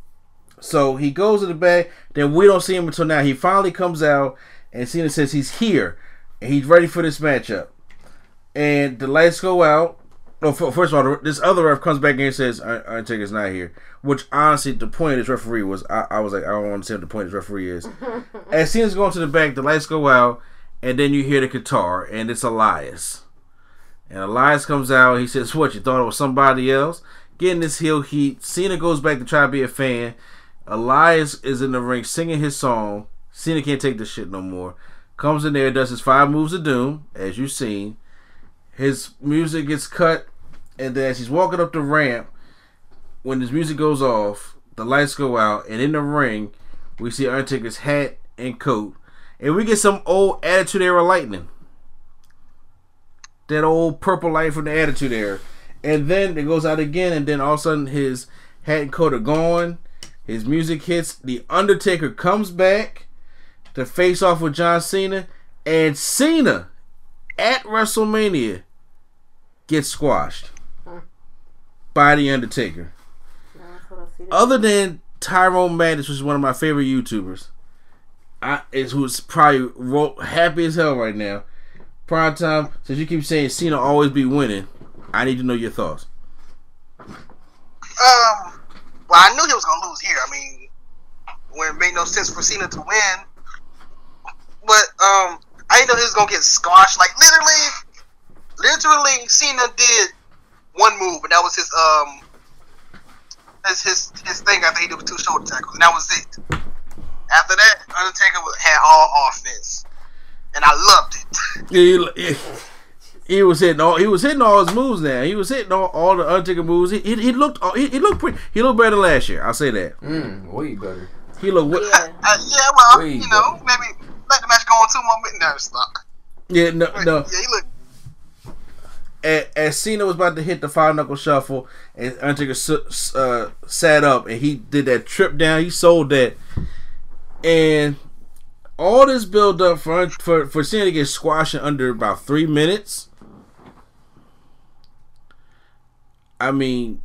so he goes to the back. Then we don't see him until now. He finally comes out and Cena says he's here and he's ready for this matchup. And the lights go out. No, first of all, this other ref comes back in and says "Un- Undertaker's not here. Which honestly, the point of this referee was, I, I was like, I don't want understand what the point of this referee is. As Cena's going to the back, the lights go out, and then you hear the guitar, and it's Elias. And Elias comes out. He says, "What you thought it was somebody else?" Getting this heel heat. Cena goes back to try to be a fan. Elias is in the ring singing his song. Cena can't take this shit no more. Comes in there, does his five moves of doom, as you've seen. His music gets cut, and then as he's walking up the ramp, when his music goes off, the lights go out, and in the ring, we see Undertaker's hat and coat, and we get some old Attitude Era lightning. That old purple light from the Attitude Era, and then it goes out again, and then all of a sudden his hat and coat are gone. His music hits. The Undertaker comes back to face off with John Cena, and Cena at WrestleMania gets squashed by the Undertaker. Other than Tyrone Magnus, which is one of my favorite YouTubers, I is who's probably ro- happy as hell right now. Prime time, since you keep saying Cena always be winning, I need to know your thoughts. Um, well, I knew he was gonna lose here. I mean, when it made no sense for Cena to win, but um, I didn't know he was gonna get squashed. Like literally, literally, Cena did one move, and that was his um, that's his his thing. After he did with two shoulder tackles, and that was it. After that, Undertaker had all offense, and I loved it. He, he, he was hitting all he was hitting all his moves now. He was hitting all, all the Undertaker moves. He, he, he looked he, he looked pretty. He looked better last year. I'll say that. Mm, way better. He looked wa- Yeah. Uh, yeah, well, Way you know, maybe let the match go on two more minutes. No, stop. yeah no no. Yeah, he looked. As, as Cena was about to hit the five knuckle shuffle, and Undertaker uh, sat up and he did that trip down. He sold that, and all this build up for for for Cena to get squashed in under about three minutes. I mean,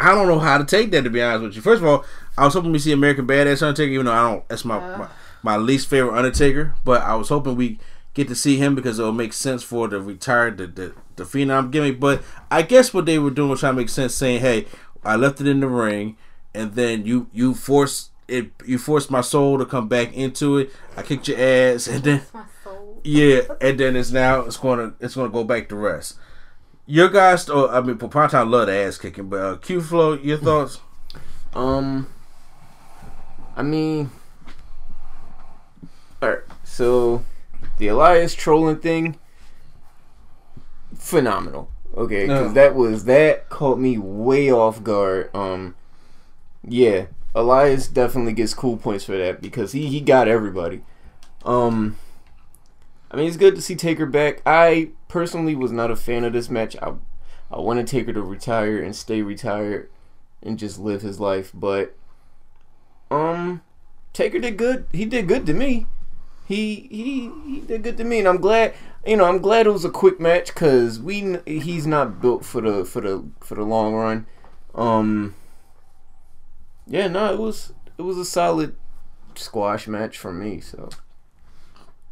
I don't know how to take that to be honest with you. First of all, I was hoping we see American Badass Undertaker, even though I don't. That's my my, my least favorite Undertaker. But I was hoping we get to see him because it'll make sense for the retired the the, the Phenom gimmick. But I guess what they were doing was trying to make sense, saying, "Hey, I left it in the ring, and then you you force it. You forced my soul to come back into it. I kicked your ass, and then yeah, and then it's now it's gonna it's gonna go back to rest. Your guys, oh, I mean, Poponton love the ass kicking, but uh, Q Flow, your thoughts? Um, I mean, alright. So the Elias trolling thing, phenomenal. Okay, because Yeah. that was that caught me way off guard. Um, yeah, Elias definitely gets cool points for that because he he got everybody. Um, I mean, it's good to see Taker back. I personally was not a fan of this match. I I wanted Taker to retire and stay retired and just live his life. But um, Taker did good. He did good to me. He he he did good to me, and I'm glad. You know, I'm glad it was a quick match because we he's not built for the for the for the long run. Um, yeah, no, it was it was a solid squash match for me. So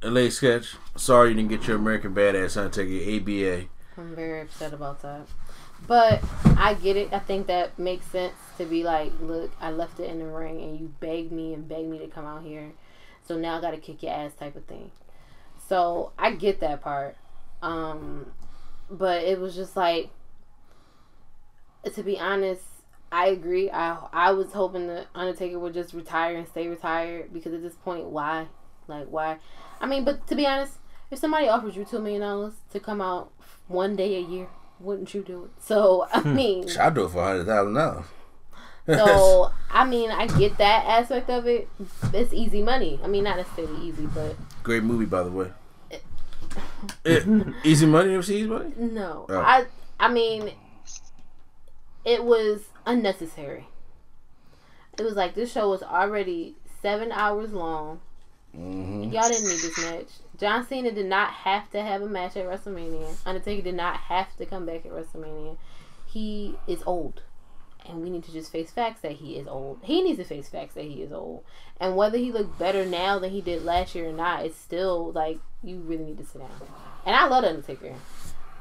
LA Sketch, sorry you didn't get your American Badass Undertaker ABA. I'm very upset about that. But I get it. I think that makes sense to be like, look, I left it in the ring and you begged me and begged me to come out here. So now I got to kick your ass type of thing. So I get that part. Um, but it was just like, to be honest, I agree. I I was hoping the Undertaker would just retire and stay retired because at this point, why? Like why? I mean, but to be honest, if somebody offers you two million dollars to come out one day a year, wouldn't you do it? So I mean, I'll do it for a hundred thousand dollars. so I mean, I get that aspect of it. It's easy money. I mean, not necessarily easy, but Great movie, by the way. Eh, easy money. You ever see Easy Money? no, Oh. I I mean, it was unnecessary. It was like this show was already seven hours long. Mm-hmm. Y'all didn't need this match. John Cena did not have to have a match at WrestleMania. Undertaker did not have to come back at WrestleMania. He is old. And we need to just face facts that he is old. He needs to face facts that he is old. And whether he looked better now than he did last year or not, it's still like you really need to sit down. And I love the Undertaker.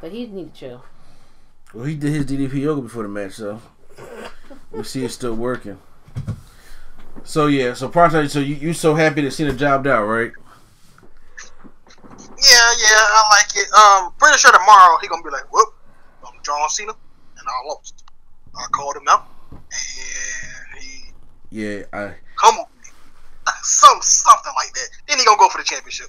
But he need to chill. Well, he did his DDP yoga before the match, so we see it's still working. So yeah, so Pronto, so you you so happy to see the job out, right? Yeah, yeah, I like it. Um, pretty sure tomorrow he gonna be like, "Whoop, I'm John Cena, and I lost. I called him out, and he Yeah, I come on, some something like that. Then he gonna go for the championship.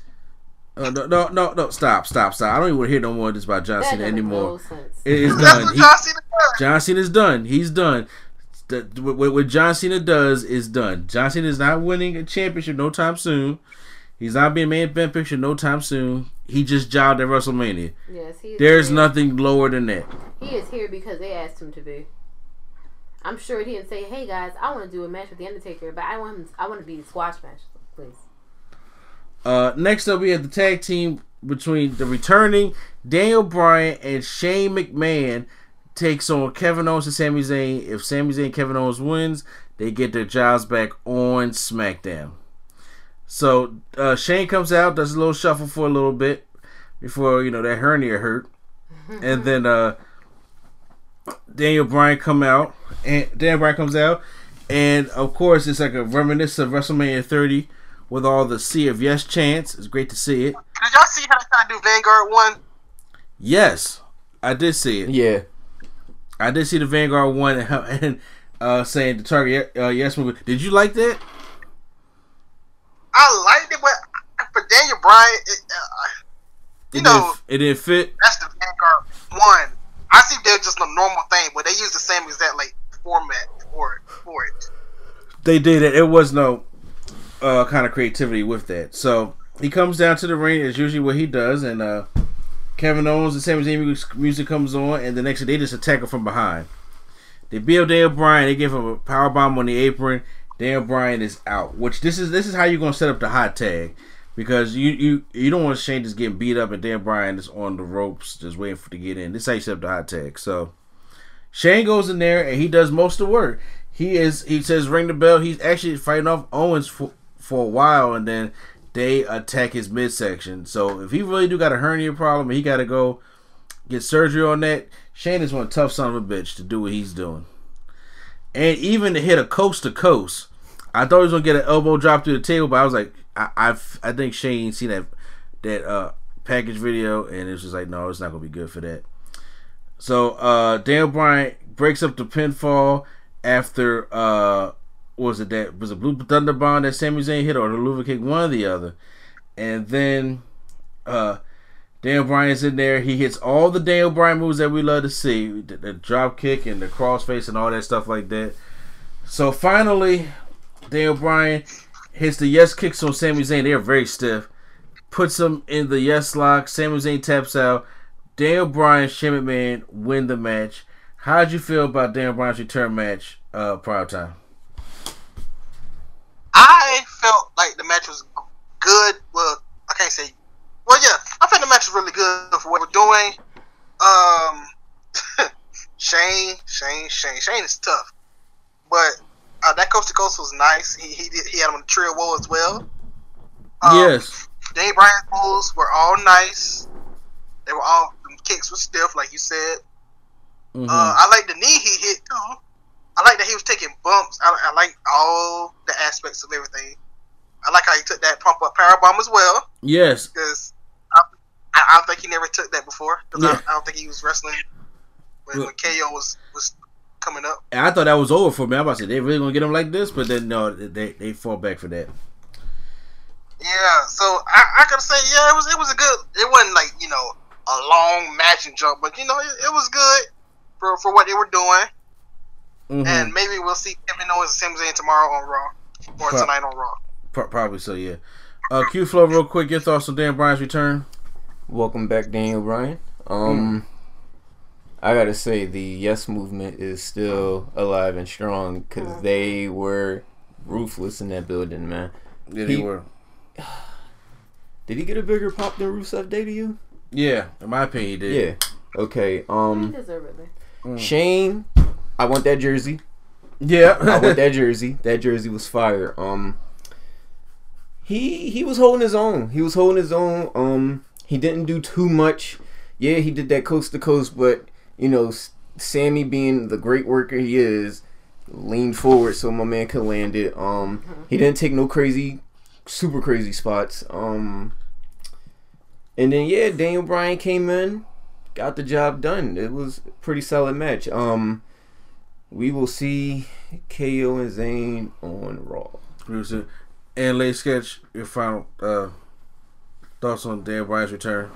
uh, no no no no stop stop stop. I don't even want to hear no more of this about John Cena anymore. no sense. It is That's done. what He- John Cena does. John Cena's done. He's done. The, what, what John Cena does is done. John Cena is not winning a championship no time soon. He's not being main event picture no time soon. He just jobbed at WrestleMania. Yes, he is There's here. nothing lower than that. He is here because they asked him to be. I'm sure he didn't say, "Hey guys, I want to do a match with the Undertaker, but I want him. I want to be a squash match, please." Uh, next up, we have the tag team between the returning Daniel Bryan and Shane McMahon takes on Kevin Owens and Sami Zayn. If Sami Zayn and Kevin Owens wins, they get their jobs back on SmackDown. So uh, Shane comes out, does a little shuffle for a little bit before you know that hernia hurt, and then uh, Daniel Bryan come out, and Daniel Bryan comes out, and of course it's like a reminiscence of WrestleMania 30 with all the Sea of Yes chants. It's great to see it. Did y'all see how they trying to do Vanguard one? Yes, I did see it. yeah, I did see the Vanguard one and, and uh, saying the target uh, yes movie. Did you like that? I liked it, but for Daniel Bryan, it, uh, you It know, didn't, it didn't fit. that's the Vanguard one. I see they're just a normal thing, but they use the same exact like format for for it. They did it. It was no uh, kind of creativity with that. So he comes down to the ring as usually what he does, and uh, Kevin Owens and Sami Zayn music- comes on, and the next day they just attack him from behind. They build Daniel Bryan. They give him a power bomb on the apron. Daniel Bryan is out. Which this is this is how you're gonna set up the hot tag. Because you you you don't want Shane just getting beat up and Dan Bryan is on the ropes just waiting for to get in. This set up the hot tag. So Shane goes in there and he does most of the work. He is he says ring the bell. He's actually fighting off Owens for for a while and then they attack his midsection. So if he really do got a hernia problem he got to go get surgery on that, Shane is one tough son of a bitch to do what he's doing. and even to hit a coast to coast. I thought he was gonna get an elbow drop through the table, but I was like, I I've, I think Shane seen that that uh package video, and it was just like, no, it's not gonna be good for that. So uh Daniel Bryan breaks up the pinfall after uh was it that was a blue thunder bomb that Sami Zayn hit or the Luva kick, one or the other. And then uh Daniel Bryan's in there. He hits all the Daniel Bryan moves that we love to see. The, the drop kick and the crossface and all that stuff like that. So finally, Daniel Bryan hits the yes kicks on Sami Zayn. They're very stiff. Puts him in the yes lock. Sami Zayn taps out. Daniel Bryan, Shane McMahon win the match. How'd you feel about Daniel Bryan's return match, uh, prior time? I felt like the match was good. Well, I can't say. Well, yeah, I think the match was really good for what we're doing. Um, Shane, Shane, Shane, Shane is tough, but uh, that coast to coast was nice. He he did, he had him on the Tree of Woe as well. Um, yes. Dave Bryan's moves were all nice. They were all kicks were stiff, like you said. Mhm. Uh, I like the knee he hit too. I like that he was taking bumps. I, I like all the aspects of everything. I like how he took that pop up power bomb as well yes. because I, I, I don't think he never took that before. Yeah. I, I don't think he was wrestling when, when KO was was coming up. And I thought that was over for me. I'm about to say they really gonna get him like this, but then no, they they fall back for that. Yeah, so I, I gotta say, yeah, it was it was a good. It wasn't like you know a long match and jump, but you know it, it was good for for what they were doing. Mhm. And maybe we'll see Kevin Owens and Sami Zayn tomorrow on Raw or Pro- tonight on Raw. Pro- probably so, yeah. Uh, Q Flow, real quick, your thoughts on Dan Bryan's return? Welcome back, Daniel Bryan. Um, I gotta say the Yes movement is still alive and strong because they were ruthless in that building, man. Yeah, He- they were. Did he get a bigger pop than Rusev Day to you? Yeah, in my opinion, he did. Yeah. Okay. He Um, deservedly. Shane, I want that jersey. Yeah. I want that jersey. That jersey was fire. Um, he he was holding his own. He was holding his own. Um, he didn't do too much. Yeah, he did that coast to coast, but you know, Sami being the great worker he is, leaned forward so my man could land it. Um, he didn't take no crazy, super crazy spots. Um, and then yeah, Daniel Bryan came in, got the job done. It was a pretty solid match. Um, we will see KO and Zayn on Raw. Producer. And Lady Sketch, your final uh, thoughts on Dan Bryan's return?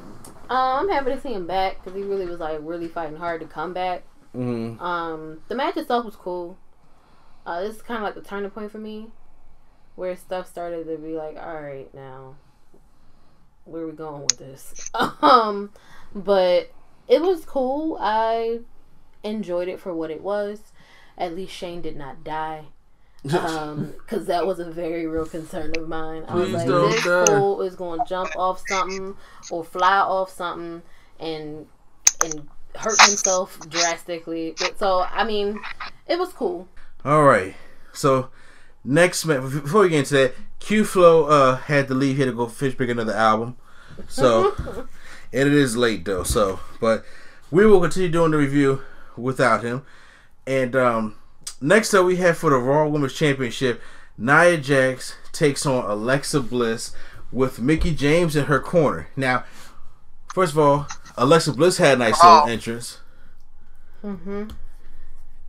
Um, I'm happy to see him back because he really was like really fighting hard to come back. Mm-hmm. Um, the match itself was cool. Uh, this is kind of like the turning point for me, where stuff started to be like, all right, now, where are we going with this? um, but it was cool. I enjoyed it for what it was. At least Shane did not die. Um, because that was a very real concern of mine. I was Please like, this die. fool is going to jump off something or fly off something and and hurt himself drastically. So I mean, it was cool. All right. So next before we get into that, Q Flow uh, had to leave here to go fish pick another album. So and it is late though. So but we will continue doing the review without him. And um, next up, we have for the Raw Women's Championship, Nia Jax takes on Alexa Bliss with Mickie James in her corner. Now, first of all, Alexa Bliss had a nice little Oh. entrance. Mm-hmm.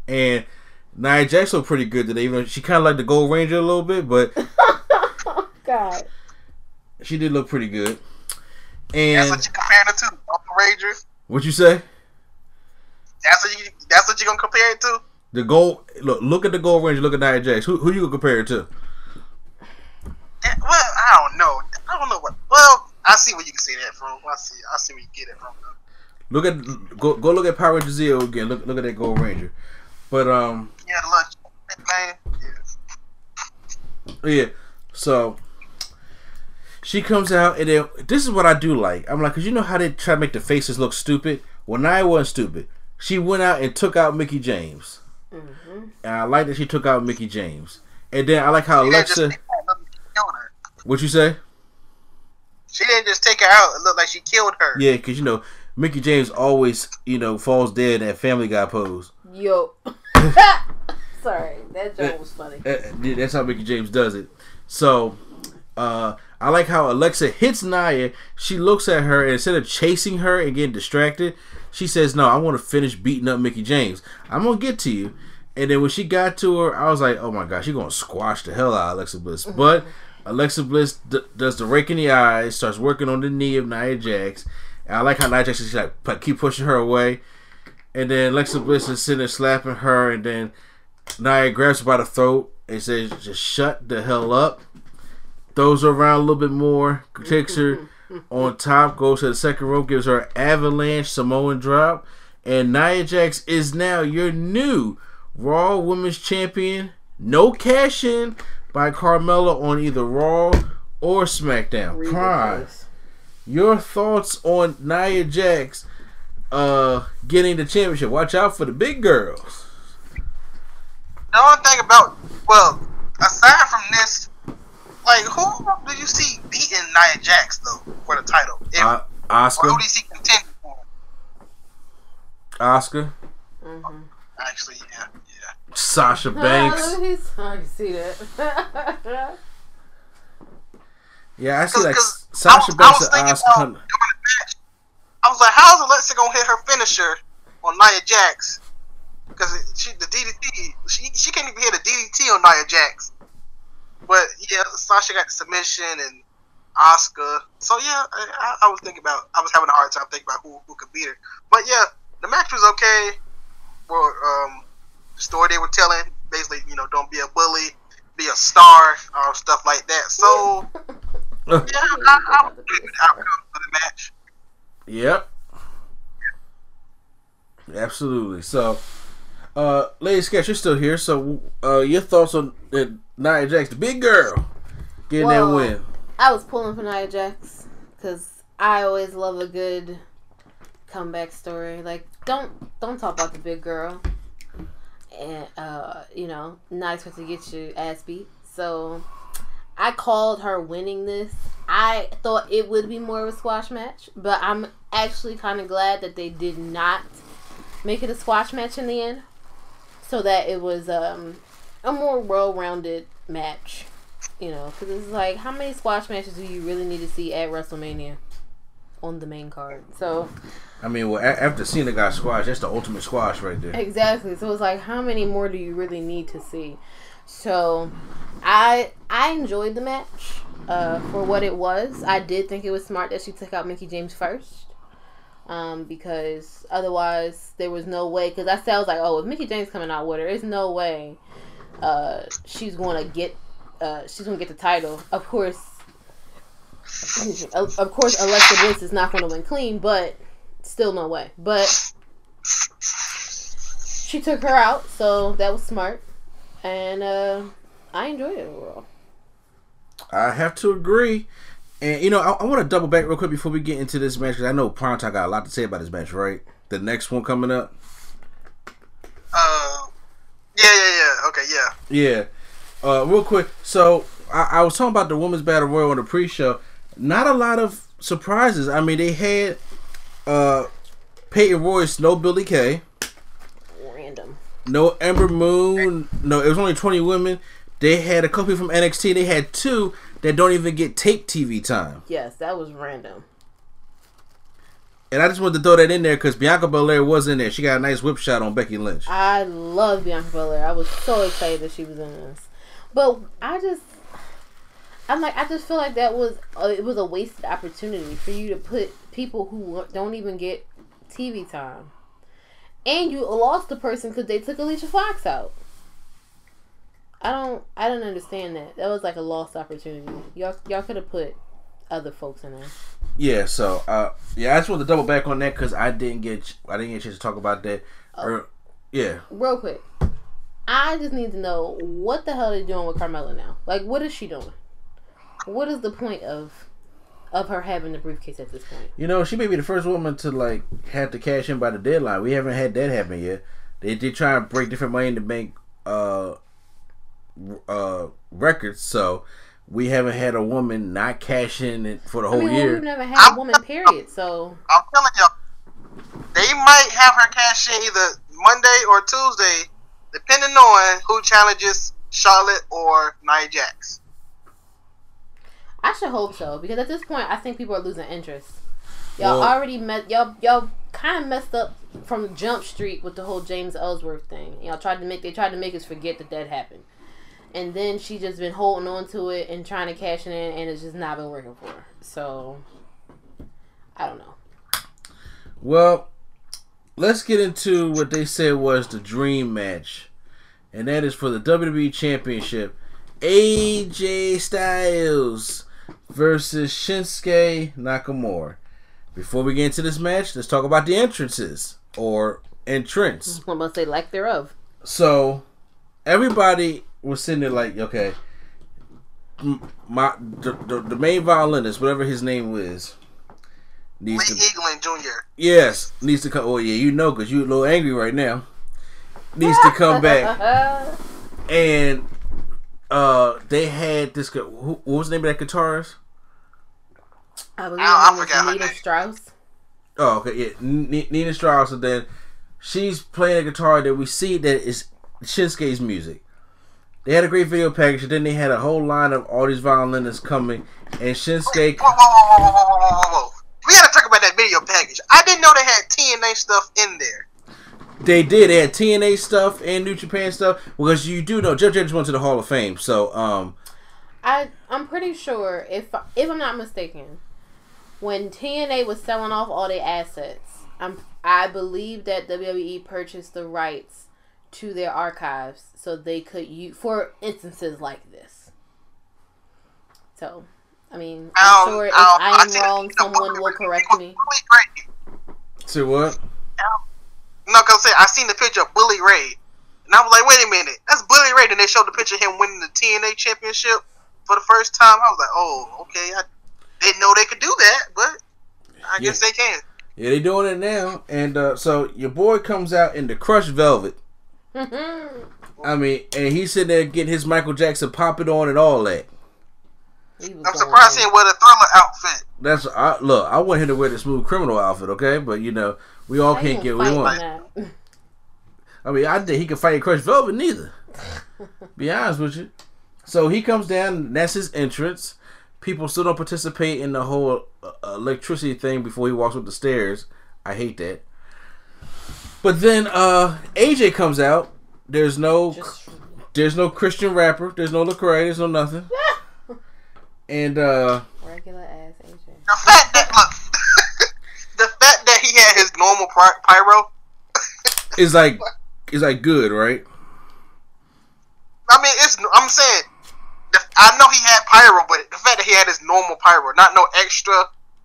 And Nia Jax looked pretty good today, even though she kind of like the Gold Ranger a little bit, but God. she did look pretty good. That's And what you comparing it to, Uncle Ranger. what you say? That's what you. That's what you gonna compare it to. The gold look look at the Gold Ranger, look at Nia Jax. Who who you gonna compare it to? Yeah, well, I don't know. I don't know what. Well, I see where you can see that from. I see. I see where you get it from. Look at go go look at Power Ranger Zeo again. Look look at that Gold Ranger. But um Yeah, the lunch man. Yeah. yeah, so she comes out and then this is what I do like. I'm like, cause you know how they try to make the faces look stupid. Well, Nia wasn't stupid. She went out and took out Mickie James, Mm-hmm. and I like that she took out Mickie James. And then I like how She Alexa. take her out, it looked like she killed her. What you say? She didn't just take her out. It looked like she killed her. Yeah, cause you know Mickie James always you know falls dead at Family Guy pose. Yo. Sorry, that joke was funny. Uh, That's how Mickie James does it. So, uh, I like how Alexa hits Nia. She looks at her and instead of chasing her and getting distracted, she says, "No, I want to finish beating up Mickie James. I'm gonna get to you." And then when she got to her, I was like, "Oh my gosh, she's gonna squash the hell out of Alexa Bliss." Mm-hmm. But Alexa Bliss d- does the rake in the eyes, starts working on the knee of Nia Jax. And I like how Nia Jax is like keep pushing her away. And then Alexa Bliss is sitting there slapping her, and then Nia grabs her by the throat and says, "Just shut the hell up." Throws her around a little bit more, takes her mm-hmm. on top, goes to the second rope, gives her avalanche Samoan drop, and Nia Jax is now your new Raw Women's Champion. No cash in by Carmella on either Raw or SmackDown. Prime, your thoughts on Nia Jax uh, getting the championship? Watch out for the big girls. The only thing about well, aside from this, like who did you see beating Nia Jax though for the title? If, Uh, or Asuka, who did you see contending for? Asuka, Actually, yeah, yeah. Sasha Banks. look, I can see that. Yeah, I see like 'Cause- 'cause Sasha I, was- I Banks was and Asuka. about during the match. I was like, how's Alexa gonna hit her finisher on Nia Jax? Because she the DDT, she she can't even hit a DDT on Nia Jax. But yeah, Sasha got the submission and Asuka. So yeah, I, I- was thinking about. I was having a hard time thinking about who who could beat her. But yeah, the match was okay. Well, um, the story they were telling, basically, you know, don't be a bully, be a star, or stuff like that. So yeah, I, I with the outcome of the match. Yep. Absolutely. So, uh, Lady Sketch, you're still here. So, uh, your thoughts on uh, Nia Jax, the big girl, getting Well, that win? I was pulling for Nia Jax because I always love a good comeback story. Like, don't don't talk about the big girl, and uh, you know, not expect to get your ass beat. So, I called her winning this. I thought it would be more of a squash match, but I'm actually kind of glad that they did not make it a squash match in the end, so that it was um, a more well-rounded match. You know, because it's like, how many squash matches do you really need to see at WrestleMania on the main card? So I mean, well, a- after Cena got squashed, that's the ultimate squash right there. exactly. So it's like, how many more do you really need to see? So I I enjoyed the match uh, for what it was. I did think it was smart that she took out Mickie James first. Um, because otherwise there was no way. Because I said I was like, oh, if Mickie James coming out with her, there's no way uh, she's going to get uh, she's going to get the title. Of course, of, course, Alexa Bliss is not going to win clean, but still no way. But she took her out, so that was smart, and uh, I enjoyed it overall. I have to agree. And, you know, I, I want to double back real quick before we get into this match because I know Pronto got a lot to say about this match, right? The next one coming up. Uh, yeah, yeah, yeah. Okay, yeah. Yeah. Uh, real quick. So I, I was talking about the women's battle royal on the pre-show. Not a lot of surprises. I mean, they had uh, Peyton Royce, no Billie Kay, Random. no Ember Moon. No, it was only twenty women. They had a couple from NXT. They had two that don't even get tape TV time. Yes, that was random. And I just wanted to throw that in there because Bianca Belair was in there. She got a nice whip shot on Becky Lynch. I love Bianca Belair. I was so excited that she was in this, but I just, I'm like, I just feel like that was uh, it was a wasted opportunity for you to put people who don't even get TV time, and you lost the person because they took Alicia Fox out. I don't, I don't understand that. That was like a lost opportunity. Y'all, y'all could have put other folks in there. Yeah, so uh, yeah, I just want to double back on that because I didn't get I didn't get a chance to talk about that. Or, yeah, real quick. I just need to know what the hell they're doing with Carmella now. Like, what is she doing? What is the point of of her having the briefcase at this point? you know she may be the first woman to like have to cash in by the deadline. We haven't had that happen yet. They did try and break different money in the bank uh, uh, records, so we haven't had a woman not cash in it for the I whole mean, well, year. we've never had a woman, period. So I'm telling y'all, they might have her cash in either Monday or Tuesday. depending on who challenges Charlotte or Nia Jax. I should hope so because at this point, I think people are losing interest. Y'all Well- already met y'all y'all kind of messed up from Jump Street with the whole James Ellsworth thing. Y'all tried to make they tried to make us forget that that happened, and then she just been holding on to it and trying to cash it in, and it's just not been working for her. So I don't know. Well, let's get into what they said was the dream match, and that is for the WWE Championship. AJ Styles versus Shinsuke Nakamura. Before we get into this match, let's talk about the entrances or entrance. I must say lack thereof. So everybody was sitting there like, okay, my the, the, the main violinist, whatever his name was, needs Lee to England Jr. yes needs to come. Oh yeah, you know, cause you a little angry right now. Needs to come back, and uh, they had this. gu- Who, what was the name of that guitarist? I believe I- I her name was forgot her name. Strauss. Oh, okay, yeah, N- N- Nita Strauss. And then she's playing a guitar that we see that is Shinsuke's music. They had a great video package, and then they had a whole line of all these violinists coming, and Shinsuke. Whoa, whoa, whoa, whoa, whoa, whoa, whoa, whoa. We gotta talk about that video package. I didn't know they had TNA stuff in there. They did. They had TNA stuff and New Japan stuff because you do know Jeff Jarrett went to the Hall of Fame. So, um, I I'm pretty sure if if I'm not mistaken, when TNA was selling off all their assets, I'm I believe that WWE purchased the rights to their archives so they could use for instances like this. So, I mean, I'm Um, sure if um, I am see- wrong, someone will correct me. Bully Ray. see what? No, cause I say I seen the picture of Bully Ray, and I was like, wait a minute, that's Bully Ray. Then they showed the picture of him winning the TNA championship for the first time. I was like, oh, okay. I didn't know they could do that, but I guess they can. Yeah, they doing it now. And uh, so your boy comes out in the crushed velvet. I mean, and he's sitting there getting his Michael Jackson pop it on and all that. I'm surprised he in. didn't wear the thriller outfit. That's I, look. I want him to wear the smooth criminal outfit, okay? But you know, we all How you can't get what we want. that? I mean, I think he can fight crushed velvet neither. Be honest with you. So he comes down. and That's his entrance. People still don't participate in the whole uh, electricity thing before he walks up the stairs. I hate that. But then uh AJ comes out. There's no Just there's no Christian rapper. There's no Lecrae. There's no nothing. And uh regular ass AJ. The fact that look, the fact that he had his normal pyro. is like is like good, right? I mean, it's. I'm saying, I know he had pyro, but the fact that he had his normal pyro, not no extra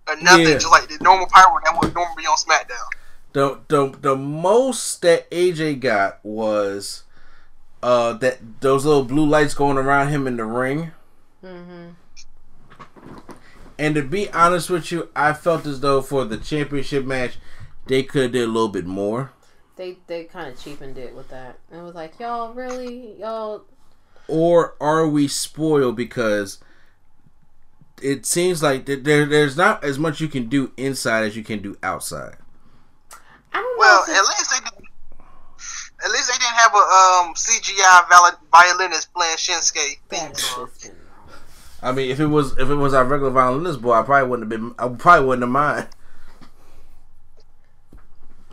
or nothing, Yeah. just like the normal pyro that would normally be on SmackDown. The the the most that AJ got was uh that those little blue lights going around him in the ring. Mm-hmm. And to be honest with you, I felt as though for the championship match, they could have did a little bit more. They they kind of cheapened it with that. And it was like, y'all really, y'all. Or are we spoiled because it seems like that there there's not as much you can do inside as you can do outside. I don't know. Well, at least they didn't. At least they didn't have a um, CGI violinist playing Shinsuke theme that has song. just been- I mean, if it was if it was our regular violinist boy, I probably wouldn't have been. I probably wouldn't have mind.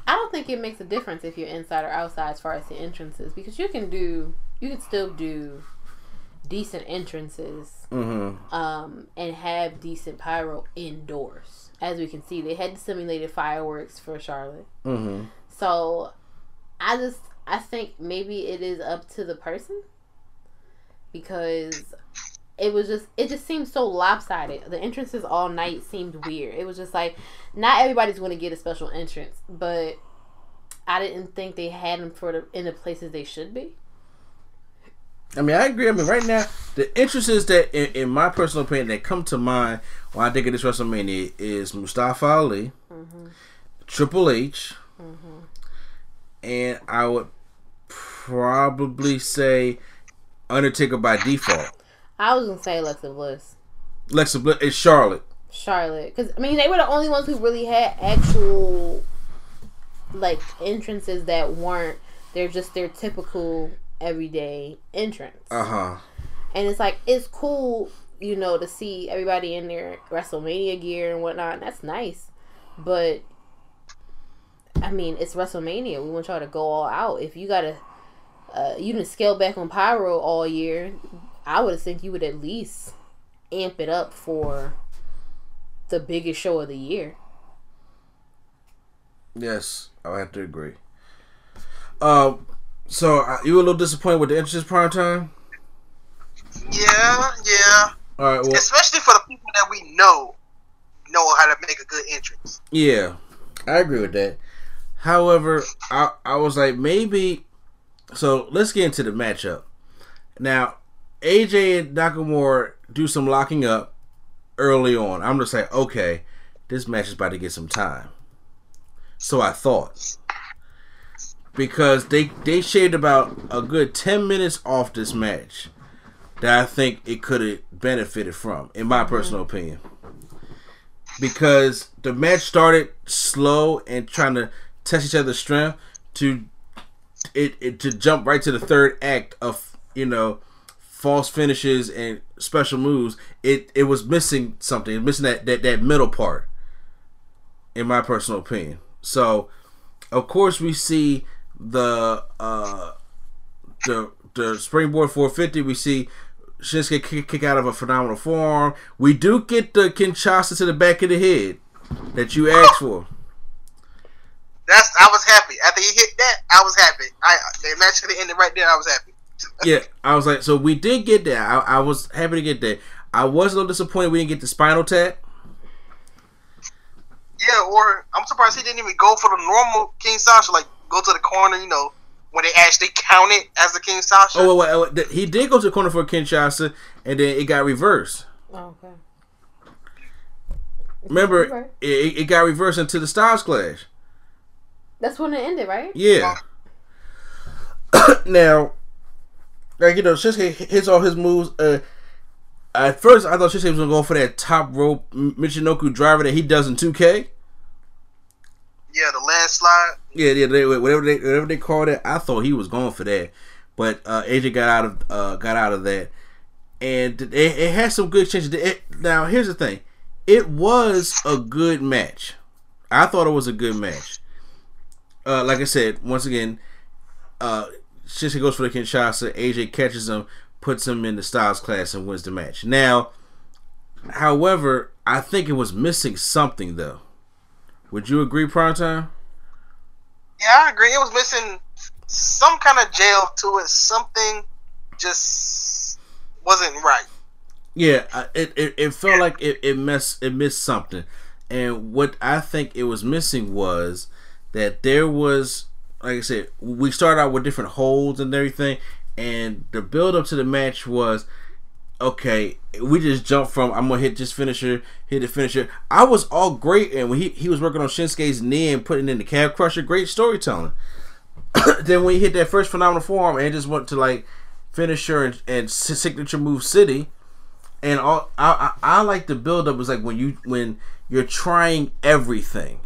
I don't think it makes a difference if you're inside or outside as far as the entrances because you can do, you can still do decent entrances Mm-hmm. um, and have decent pyro indoors. As we can see, they had simulated fireworks for Charlotte. Mm-hmm. So I just I think maybe it is up to the person because it was just it just seemed so lopsided. The entrances all night seemed weird. It was just like not everybody's going to get a special entrance, but I didn't think they had them for the in the places they should be. I mean, I agree. I mean, right now, the entrances that, in, in my personal opinion, that come to mind when I think of this WrestleMania is Mustafa Ali, mm-hmm. Triple H, mm-hmm. and I would probably say Undertaker by default. I was gonna say Alexa Bliss, Lexa Bliss is Charlotte. Charlotte, because I mean they were the only ones who really had actual like entrances that weren't They're just their typical everyday entrance. Uh huh. And it's like it's cool, you know, to see everybody in their WrestleMania gear and whatnot. And that's nice, but I mean, it's WrestleMania. We want y'all to go all out. If you gotta, uh, you didn't scale back on pyro all year. I would have think you would at least amp it up for the biggest show of the year. Yes, I would have to agree. Um, so uh, you were a little disappointed with the entrance prime time. Yeah, yeah. All right. Well, Especially for the people that we know know how to make a good entrance. Yeah, I agree with that. However, I I was like maybe. So let's get into the matchup. Now, AJ and Nakamura do some locking up early on. I'm just like, okay, this match is about to get some time. So I thought. Because they they shaved about a good ten minutes off this match that I think it could have benefited from, in my mm-hmm. personal opinion. Because the match started slow and trying to test each other's strength to it, it to jump right to the third act of you know false finishes and special moves it it was missing something was missing that, that that middle part in my personal opinion. So of course we see the uh the the springboard 450 we see Shinsuke kick, kick out of a phenomenal forearm. We do get the Kinshasa to the back of the head that you asked for. That's I was happy after he hit that. I was happy. I the match could have ended right there. I was happy. Yeah, I was like, so we did get that. I, I was happy to get that. I was a little disappointed we didn't get the spinal tap. Yeah, or I'm surprised he didn't even go for the normal Kinshasa, like go to the corner, you know, when they actually count it as the Kinshasa. Oh, wait, wait, wait, he did go to the corner for a Kinshasa, and then it got reversed. Oh, okay. Remember, Right. it, it got reversed into the Styles Clash. That's when it ended, right? Yeah. now, like you know, Shinsuke hits all his moves. Uh, at first, I thought Shinsuke was gonna go for that top rope M- Michinoku driver that he does in 2K. yeah, the landslide. Yeah, yeah, they, whatever they whatever they called it. I thought he was going for that, but uh, AJ got out of uh, got out of that, and it, it had some good changes. It, now, here's the thing: it was a good match. I thought it was a good match. Uh, like I said, once again, uh, Shinsuke goes for the Kinshasa. AJ catches him, puts him in the Styles Clash, and wins the match. Now, however, I think it was missing something though. Would you agree, Prime Time? Yeah, I agree. It was missing some kind of jail to it. Something just wasn't right. Yeah, it, it, it felt like it, it messed it missed something, and what I think it was missing was that there was, like I said, we started out with different holds and everything, and the build up to the match was okay. We just jumped from I'm gonna hit this finisher, hit the finisher. I was all great, and when he he was working on Shinsuke's knee and putting in the calf crusher, great storytelling. then when he hit that first phenomenal forearm and just went to like finisher and, and signature move city and all I, I I like the build up was like when you when you're trying everything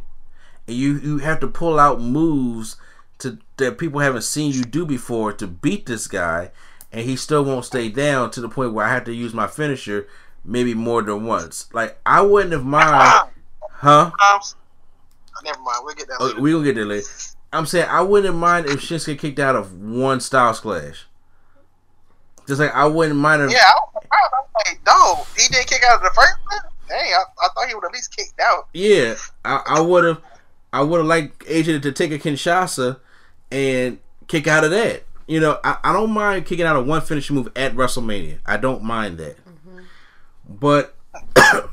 and you you have to pull out moves to that people haven't seen you do before to beat this guy and he still won't stay down to the point where I have to use my finisher maybe more than once like I wouldn't have mind ah. huh Times. Never mind. We'll get that Oh, we gonna get there later I'm saying I wouldn't mind if Shinsuke kicked out of one Styles Clash just like I wouldn't mind if Yeah, I was surprised. I was like, no, he didn't kick out of the first one. Dang, I, I thought he would at least kicked out. Yeah, I, I would have, I would have liked AJ to take a Kinshasa and kick out of that. You know, I, I don't mind kicking out of one finishing move at WrestleMania. I don't mind that. But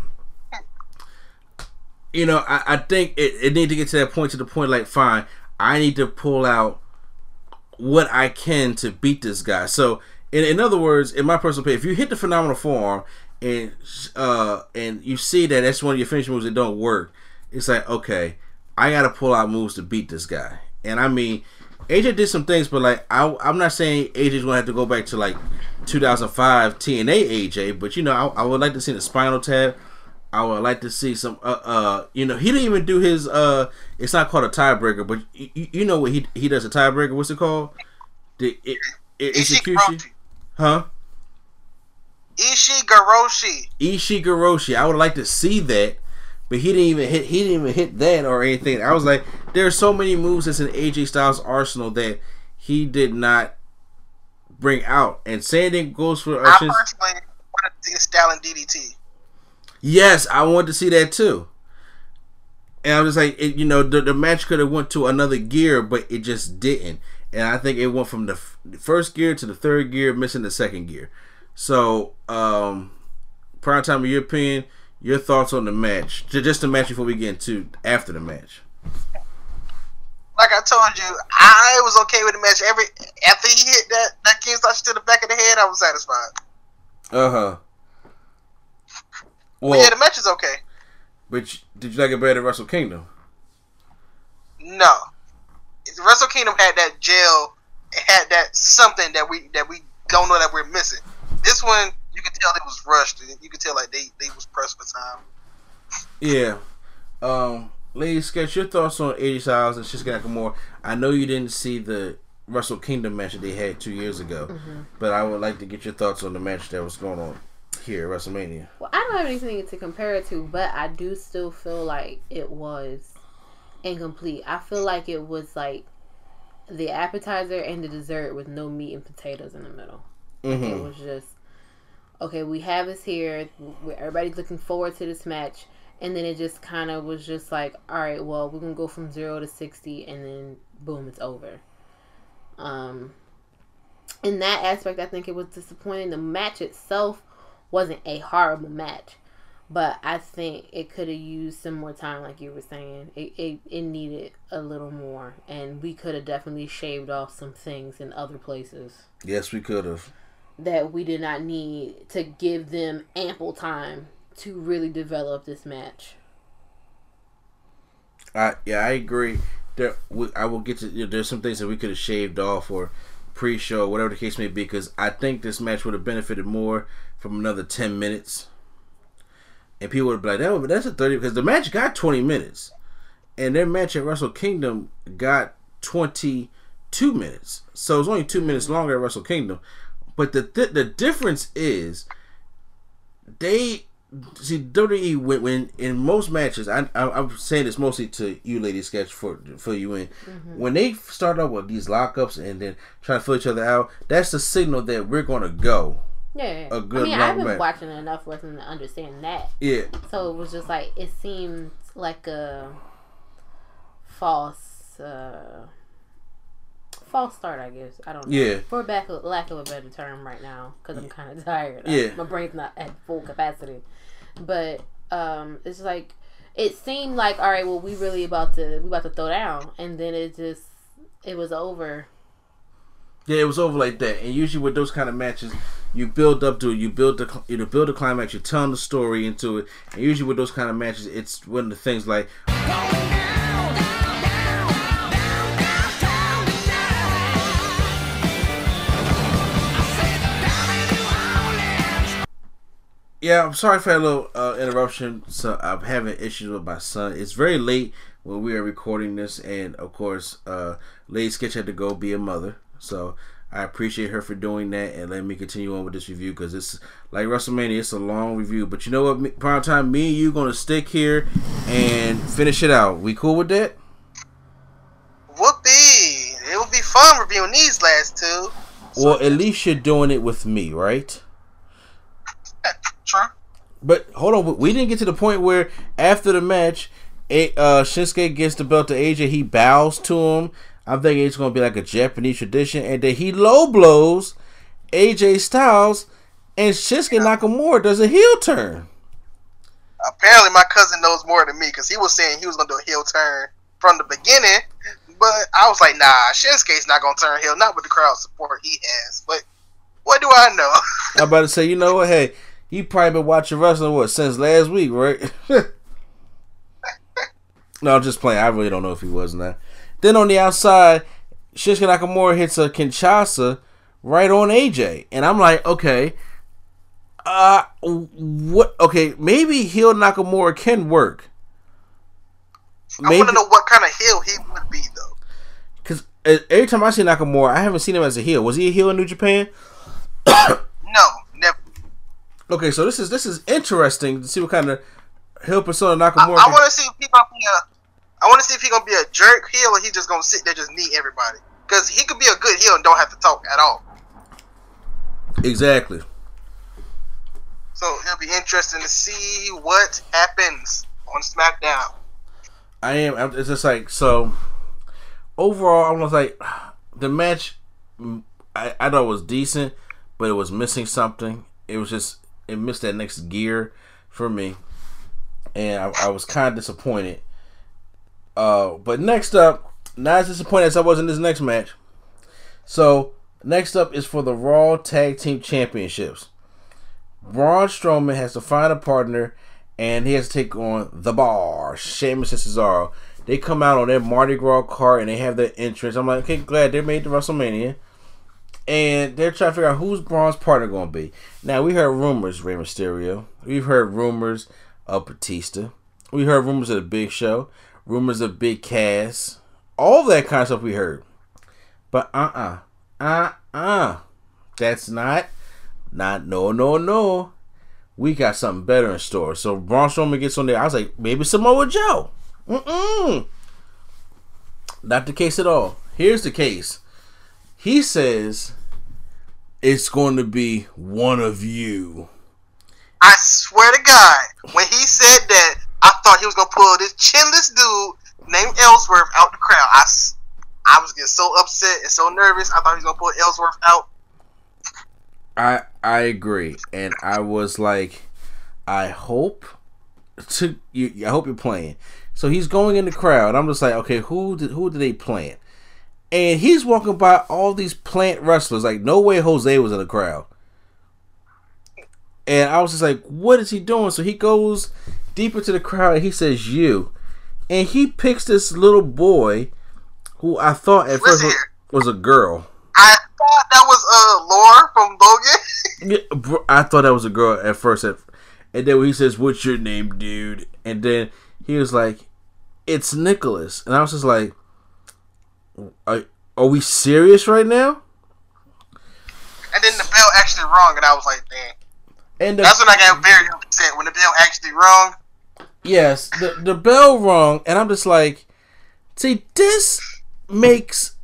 you know, I, I think it, it need to get to that point to the point like, fine, I need to pull out what I can to beat this guy. So, in, in other words, in my personal opinion, if you hit the phenomenal forearm and uh and you see that that's one of your finishing moves that don't work, it's like okay, I got to pull out moves to beat this guy. And I mean, AJ did some things, but like I, I'm not saying AJ's gonna have to go back to like 2005 TNA AJ, but you know, I, I would like to see the spinal tap. I would like to see some. Uh, uh, you know, he didn't even do his. Uh, it's not called a tiebreaker, but you, you know what he he does a tiebreaker. What's it called? The it, it, execution, huh? Ushigoroshi. Ishii Garoshi. I would like to see that, but he didn't even hit. He didn't even hit that or anything. I was like, there are so many moves that's in AJ Styles' arsenal that he did not bring out. And same thing goes for. Uh, I personally want to see a Stalin DDT. Yes, I want to see that too. And I was like, it, you know, the, the match could have went to another gear, but it just didn't. And I think it went from the f- first gear to the third gear, missing the second gear. So, um, prime time, in your thoughts on the match, Ju- just the match before we get into after the match. Like I told you, I was okay with the match. Every after he hit that that King Slash to the back of the head, I was satisfied. Uh huh. But Well, yeah, the match is okay. but did you like it better than Wrestle Kingdom? No, Wrestle Kingdom had that gel. It had that something that we that we don't know that we're missing. This one, you could tell it was rushed. You could tell like they they was pressed for time. Yeah. Um, Lady Sketch, your thoughts on AJ Styles and Shinsuke Nakamura? I know you didn't see the Wrestle Kingdom match that they had two years ago, but I would like to get your thoughts on the match that was going on here at WrestleMania. Well, I don't have anything to compare it to, but I do still feel like it was incomplete. I feel like it was like the appetizer and the dessert with no meat and potatoes in the middle. Like, It was just okay. We have us here. everybody's looking forward to this match, and then it just kind of was just like, all right, well, we're gonna go from zero to sixty, and then boom, it's over. Um, in that aspect, I think it was disappointing. The match itself wasn't a horrible match, but I think it could have used some more time, like you were saying. It, it it needed a little more, and we could have definitely shaved off some things in other places Yes, we could have. That we did not need to give them ample time to really develop this match. I yeah, I agree. There, we, I will get to. You know, there's some things that we could have shaved off or pre-show, whatever the case may be, because I think this match would have benefited more from another ten minutes. And people would be like, "That, would- that's a thirty because the match got twenty minutes, and their match at Wrestle Kingdom got twenty-two minutes. So it was only two minutes longer at Wrestle Kingdom. But the th- the difference is they see WWE when, when in most matches, I, I I'm saying this mostly to you, lady sketch for for you in when they start up with these lockups and then try to fill each other out. That's the signal that we're gonna go. Yeah, A good I mean, I've been match. watching enough wrestling to understand that. Yeah, So it was just like it seemed like a false, uh, false start. I guess I don't know. Yeah. For back lack of a better term, right now because I'm kind of tired. Yeah. my brain's not at full capacity. But um, it's like it seemed like all right. Well, we really about to we about to throw down, and then it just it was over. yeah, it was over like that. And usually with those kind of matches, you build up to it. You build the you know, build the climax. You're telling the story into it. And usually with those kind of matches, it's one of the things like Yeah, I'm sorry for that little uh, interruption. So I'm having issues with my son. It's very late when we are recording this, and of course, uh, Lady Sketch had to go be a mother. So I appreciate her for doing that, and let me continue on with this review because it's like WrestleMania. It's a long review, but you know what? Me- Prime time, me and you gonna stick here and finish it out. We cool with that? Whoopee! It would be fun reviewing these last two. Well, at least you're doing it with me, right? True. But hold on, we didn't get to the point where after the match, A- uh, Shinsuke gets the belt to AJ. He bows to him. I'm thinking it's gonna be like a Japanese tradition, and then he low blows AJ Styles, and Shinsuke Nakamura does a heel turn. Apparently, my cousin knows more than me because he was saying he was gonna do a heel turn from the beginning, but I was like, nah, Shinsuke's not gonna turn heel, not with the crowd support he has. But what do I know? I'm about to say, you know what? Hey, he probably been watching wrestling what since last week, right? no, I'm just playing. I really don't know if he was or not. Then on the outside, Shinsuke Nakamura hits a Kinshasa right on AJ, and I'm like, okay, Uh, what? Okay, maybe heel Nakamura can work. I want to know what kind of heel he would be though. because every time I see Nakamura, I haven't seen him as a heel. Was he a heel in New Japan? No. Okay, so this is this is interesting to see what kind of heel persona Nakamura. I can- want to see if he gonna be a. I want to see if he gonna be a jerk heel or he just gonna sit there just knee everybody. Because he could be a good heel and don't have to talk at all. exactly. So it'll be interesting to see what happens on SmackDown. I am. I'm, it's just like so. Overall, I was like, the match. I, I thought it was decent, but it was missing something. It was just it missed that next gear for me, and I, I was kind of disappointed. Uh, but next up, not as disappointed as I was in this next match. So next up is for the Raw Tag Team Championships. Braun Strowman has to find a partner, and he has to take on the Bar, Sheamus and Cesaro. They come out on their Mardi Gras cart and they have their entrance. I'm like, okay, glad they made the WrestleMania, and they're trying to figure out who's Braun's partner going to be. Now we heard rumors, Rey Mysterio. We've heard rumors of Batista. We heard rumors of the Big Show, rumors of Big Cass, all that kind of stuff we heard. But uh uh uh uh, that's not not no no no. We got something better in store. So Braun Strowman gets on there. I was like, maybe Samoa Joe. Mm-mm. Not the case at all. Here's the case. He says it's going to be one of you. I swear to God, when he said that, I thought he was gonna pull this chinless dude named Ellsworth out the crowd. I, I was getting so upset and so nervous. I thought he was gonna pull Ellsworth out. I I agree, and I was like, I hope to you. I hope you're playing. So he's going in the crowd. I'm just like, okay, who did who did they plant? And he's walking by all these plant wrestlers. Like, no way Jose was in the crowd. And I was just like, what is he doing? So he goes deeper to the crowd and he says, you. And he picks this little boy who I thought at first Listen was, was a girl. I thought that was uh Laura from Logan. Yeah, bro, I thought that was a girl at first, at, and then he says, "What's your name, dude?" and then he was like, "It's Nicholas," and I was just like, "Are, are we serious right now?" and then the bell actually rung, and I was like, "Damn." And the, That's when I got very upset when the bell actually rung. yes, the the bell rung, and I'm just like, "See, this makes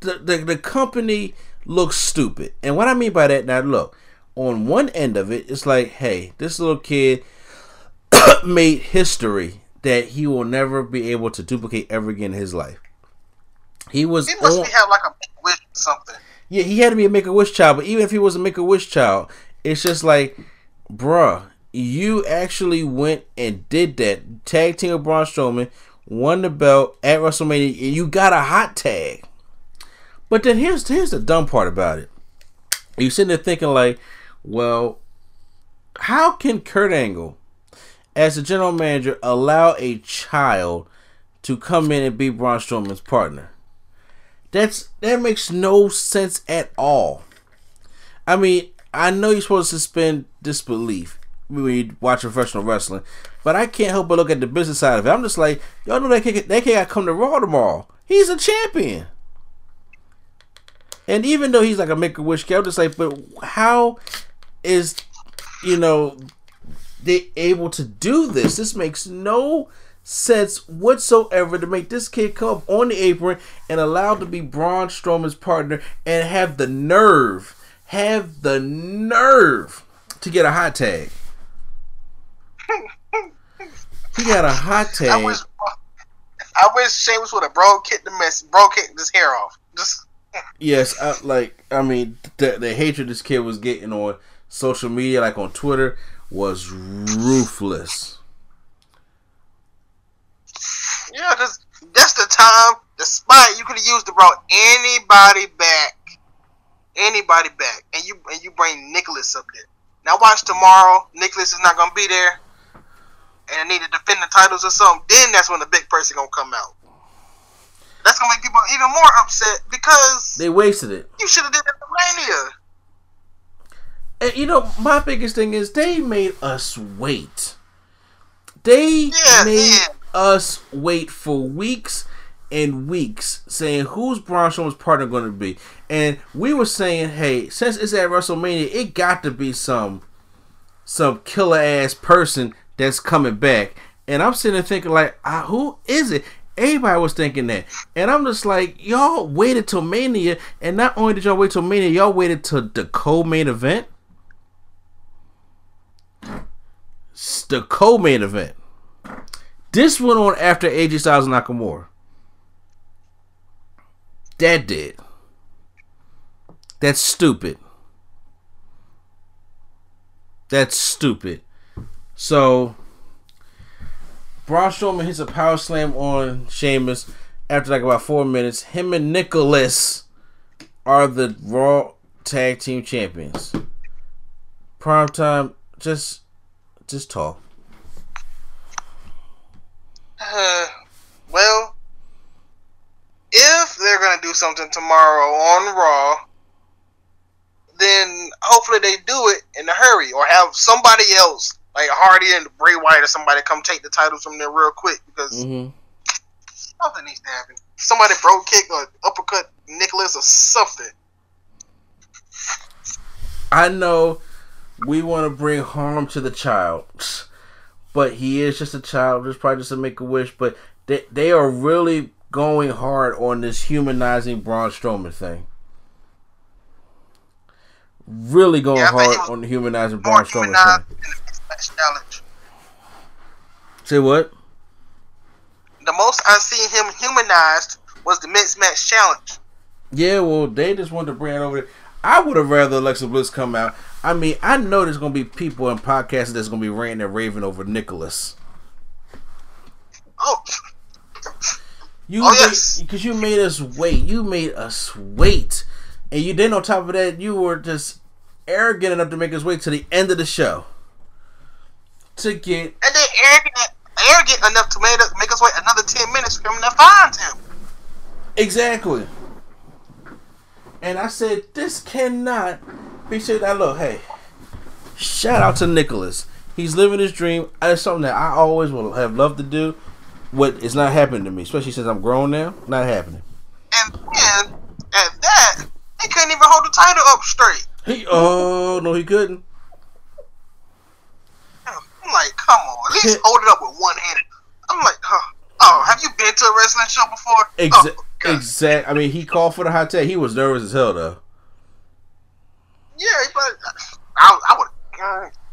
the the, the company look stupid." And what I mean by that, now look, on one end of it, it's like, "Hey, this little kid." made history that he will never be able to duplicate ever again in his life. He was He must on- have like a wish or something. yeah, he had to be a make a wish child, but even if he was a make a wish child, it's just like, bruh, you actually went and did that. Tag team with Braun Strowman, won the belt at WrestleMania, and you got a hot tag. But then here's here's the dumb part about it. You sitting there thinking like, well, how can Kurt Angle, as the general manager, allow a child to come in and be Braun Strowman's partner? That's that makes no sense at all. I mean, I know you're supposed to suspend disbelief when you watch professional wrestling, but I can't help but look at the business side of it. I'm just like, y'all know that kid, that kid got come to Raw tomorrow. He's a champion. And even though he's like a make a wish kid, I'm just like, but how is you know they able to do this? This makes no sense whatsoever to make this kid come up on the apron and allowed to be Braun Strowman's partner and have the nerve, have the nerve to get a hot tag. He got a hot I tag. wish, I wish Sheamus would have brogue kicked the mess, brogue kicked his hair off. Just Yes, I, like I mean, the, the hatred this kid was getting on social media, like on Twitter, was ruthless. Yeah, because that's the time, the spot you could have used to brought anybody back, anybody back, and you and you bring Nicholas up there. Now watch tomorrow, Nicholas is not gonna be there, and they need to defend the titles or something. Then that's when the big person gonna come out. That's gonna make people even more upset because They wasted it. you should have did that at Mania. And, you know, my biggest thing is they made us wait. They Yeah, made yeah. Us wait for weeks and weeks saying who's Braun Strowman's partner going to be. And we were saying, hey, since it's at WrestleMania, it got to be some some killer ass person that's coming back. And I'm sitting there thinking, like, who is it? Everybody was thinking that. And I'm just like, y'all waited till Mania. And not only did y'all wait till Mania, y'all waited till the co main event. The co main event. This went on after AJ Styles and Nakamura. That did. That's stupid. That's stupid. So, Braun Strowman hits a power slam on Sheamus after like about four minutes. Him and Nicholas are the Raw Tag Team Champions. Prime time, just, just talk. Uh, well, if they're gonna do something tomorrow on Raw, then hopefully they do it in a hurry, or have somebody else like Hardy and Bray Wyatt or somebody come take the titles from there real quick because Mm-hmm. something needs to happen. Somebody brogue kick or uppercut Nicholas or something. I know we want to bring harm to the child, but he is just a child. Just probably just a make a wish. But they they are really going hard on this humanizing Braun Strowman thing. Really going Yeah, hard on the humanizing Braun Strowman thing. in the mixed match challenge. Say what? The most I've seen him humanized was the mixed match challenge. Yeah, well, they just wanted to bring it over. there. I would have rather Alexa Bliss come out. I mean, I know there's gonna be people in podcasts that's gonna be ranting and raving over Nicholas. Oh, You Oh, yes. because you made us wait. You made us wait, and you then on top of that, you were just arrogant enough to make us wait to the end of the show to get and then arrogant, arrogant enough to make us, make us wait another ten minutes for him to find him. exactly. And I said, this cannot said. Now look, hey, shout out to Nicholas. He's living his dream. Uh, it's something that I always will have loved to do. What is not happening to me, especially since I'm grown now. Not happening. And then at that, he couldn't even hold the title up straight. He oh no, he couldn't. I'm like, come on, at least hold it up with one hand. I'm like, huh. Oh, have you been to a wrestling show before? Exa- oh, exact. I mean, he called for the hot tag. He was nervous as hell, though. Yeah, but I, I would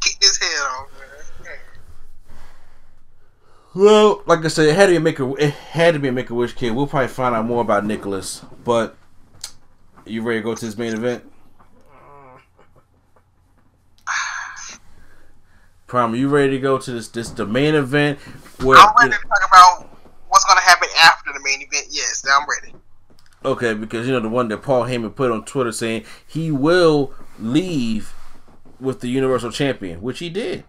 kick his head off, man. Well, like I said, it had to be a make a it had to be a make a wish kid. We'll probably find out more about Nicholas. But you ready to go to this main event? Prom, you ready to go to this this the main event? Where I'm ready to talk about what's gonna happen after the main event. Yes, I'm ready. okay, because you know the one that Paul Heyman put on Twitter saying he will leave with the Universal Champion, which he did.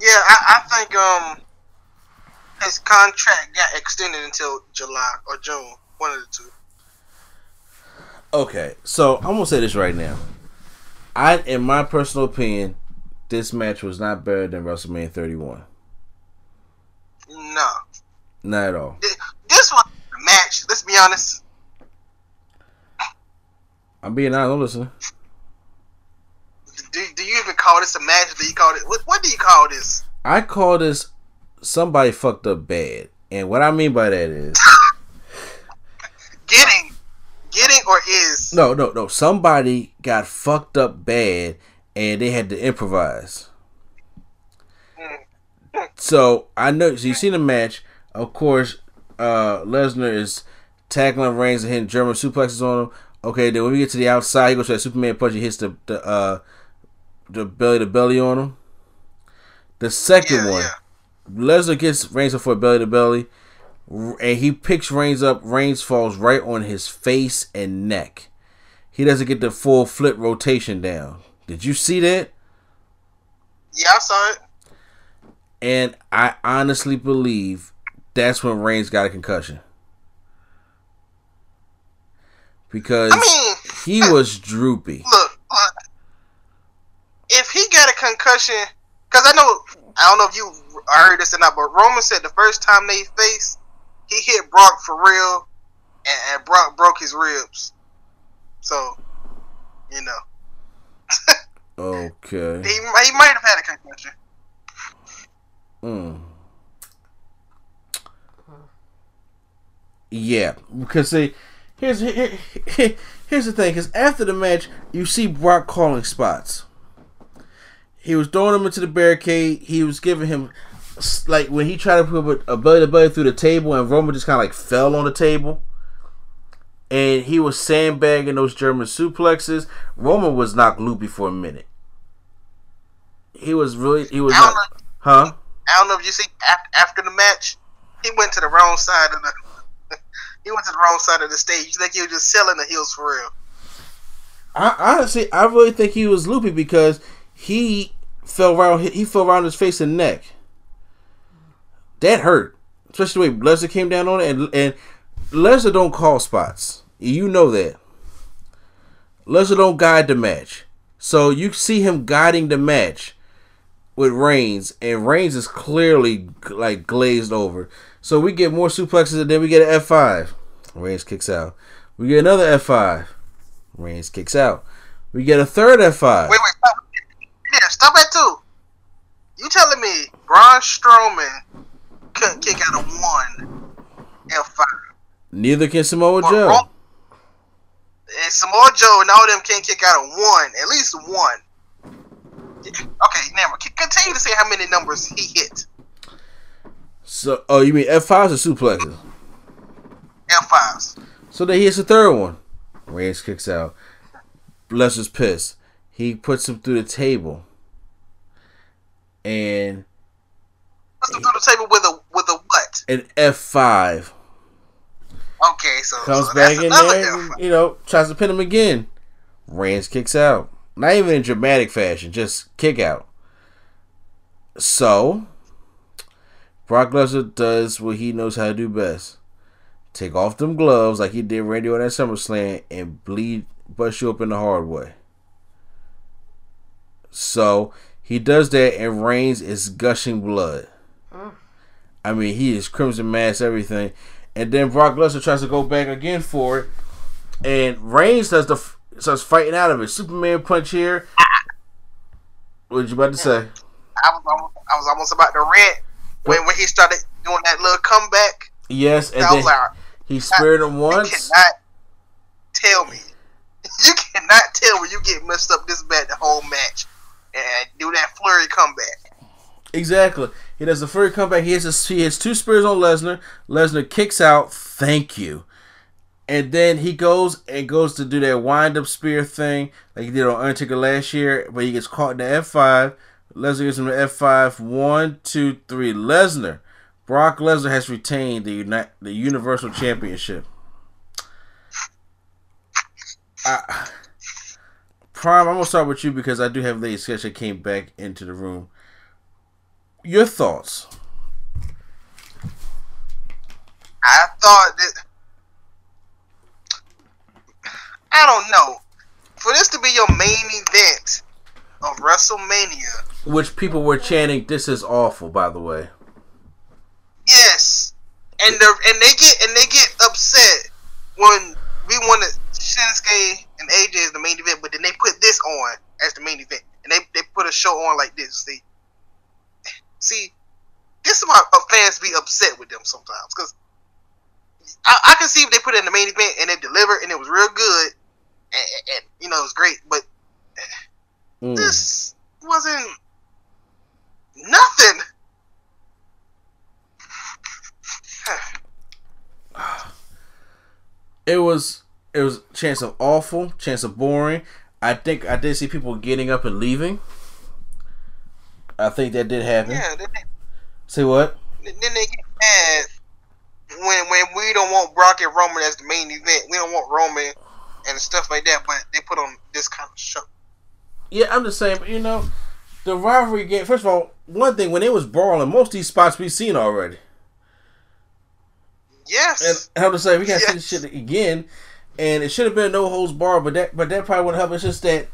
Yeah, I, I think um his contract got extended until July or June, one of the two. Okay, so I'm gonna say this right now. I, in my personal opinion, this match was not better than WrestleMania 31. No, Not at all. This was the match. Let's be honest. I'm being honest. I'm listening. Do, do you even call this a match? Do you call it what? What do you call this? I call this somebody fucked up bad, and what I mean by that is Getting, getting or is? no, no, no. Somebody got fucked up bad, and they had to improvise. So I know. So you seen the match. Of course, uh, Lesnar is tackling Reigns and hitting German suplexes on him. Okay, then when we get to the outside, he goes for that Superman punch. He hits the the uh, the belly to belly on him. The second Yeah, one, yeah. Lesnar gets Reigns up for a belly to belly, and he picks Reigns up. Reigns falls right on his face and neck. He doesn't get the full flip rotation down. Did you see that? Yeah, I saw it. And I honestly believe that's when Reigns got a concussion. Because I mean, he was droopy. look, look. If he got a concussion, because I know I don't know if you heard this or not, but Roman said the first time they faced, he hit Brock for real, and, and Brock broke his ribs. So, you know, Okay. he he might have had a concussion. Mm. Yeah, because see, here's here, here- here's the thing. Because after the match, you see Brock calling spots. He was throwing him into the barricade. He was giving him like when he tried to put a belly to belly through the table, and Roman just kind of like fell on the table. And he was sandbagging those German suplexes. Roman was knocked loopy for a minute. He was really he was don't know. huh? I don't know if you see af- after the match, he went to the wrong side of the. He went to the wrong side of the stage. You think he was just selling the heels for real? I honestly, I really think he was loopy because he fell around. He fell around his face and neck. That hurt, especially the way Lesnar came down on it, and and Lesnar don't call spots. You know that. Lesnar don't guide the match, so you see him guiding the match with Reigns, and Reigns is clearly like glazed over. So we get more suplexes, and then we get an F five. Reigns kicks out. We get another F five. Reigns kicks out. We get a third F5. Wait, wait, stop. Yeah, stop at two. You telling me Braun Strowman couldn't kick out of one F five? Neither can Samoa But Joe. Ro- and Samoa Joe and all of them can't kick out of one, at least one. Okay, never. Continue to say how many numbers he hit. So, oh, you mean F5s or suplexes? F fives. So then he hits the third one. Reigns kicks out. Lesnar's pissed. He puts him through the table. And Puts him through the table with a with a what? an F5 Okay, so, comes so back in there, and, you know, tries to pin him again. Reigns kicks out. Not even in dramatic fashion, just kick out. So, Brock Lesnar does what he knows how to do best. Take off them gloves like he did Randy on that SummerSlam and bleed, bust you up in the hard way. So, he does that and Reigns is gushing blood. I mean, he is crimson mask, everything. And then Brock Lesnar tries to go back again for it. And Reigns does the starts fighting out of it. Superman punch here. What you about to say? I was almost, I was almost about to rant when when he started doing that little comeback. Yes, and then like, he spared him once. you cannot tell me, you cannot tell me you get messed up this bad the whole match and do that flurry comeback. Exactly. He does the flurry comeback. He has a, he has two spears on Lesnar. Lesnar kicks out. Thank you. And then he goes and goes to do that wind up spear thing like he did on Undertaker last year, but he gets caught in the F5. Lesnar gives him the F5. One, two, three. Lesnar. Brock Lesnar has retained the uni- the Universal Championship. I, Prime, I'm gonna start with you because I do have Lady Sketch that came back into the room. Your thoughts? I thought that I don't know for this to be your main event of WrestleMania. Which people were chanting, "This is awful." By the way, Yes, and the and they get and they get upset when we wanted Shinsuke and AJ as the main event, but then they put this on as the main event, and they they put a show on like this. See, see, this is why fans be upset with them sometimes because I, I can see if they put it in the main event and it delivered and it was real good, and, and, and you know it was great, but Mm. this wasn't nothing. it was it was chance of awful, chance of boring. I think I did see people getting up and leaving. I think that did happen. Yeah, they, Say what? then they get mad when when we don't want Brock and Roman as the main event. We don't want Roman and stuff like that, but they put on this kind of show. Yeah, I'm just saying. But you know, the rivalry game. First of all, one thing when it was brawling, most of these spots we've seen already. Yes. And I'm just saying we gotta Yes. see this shit again. And it should have been no holds bar, but that but that probably wouldn't help. It's just that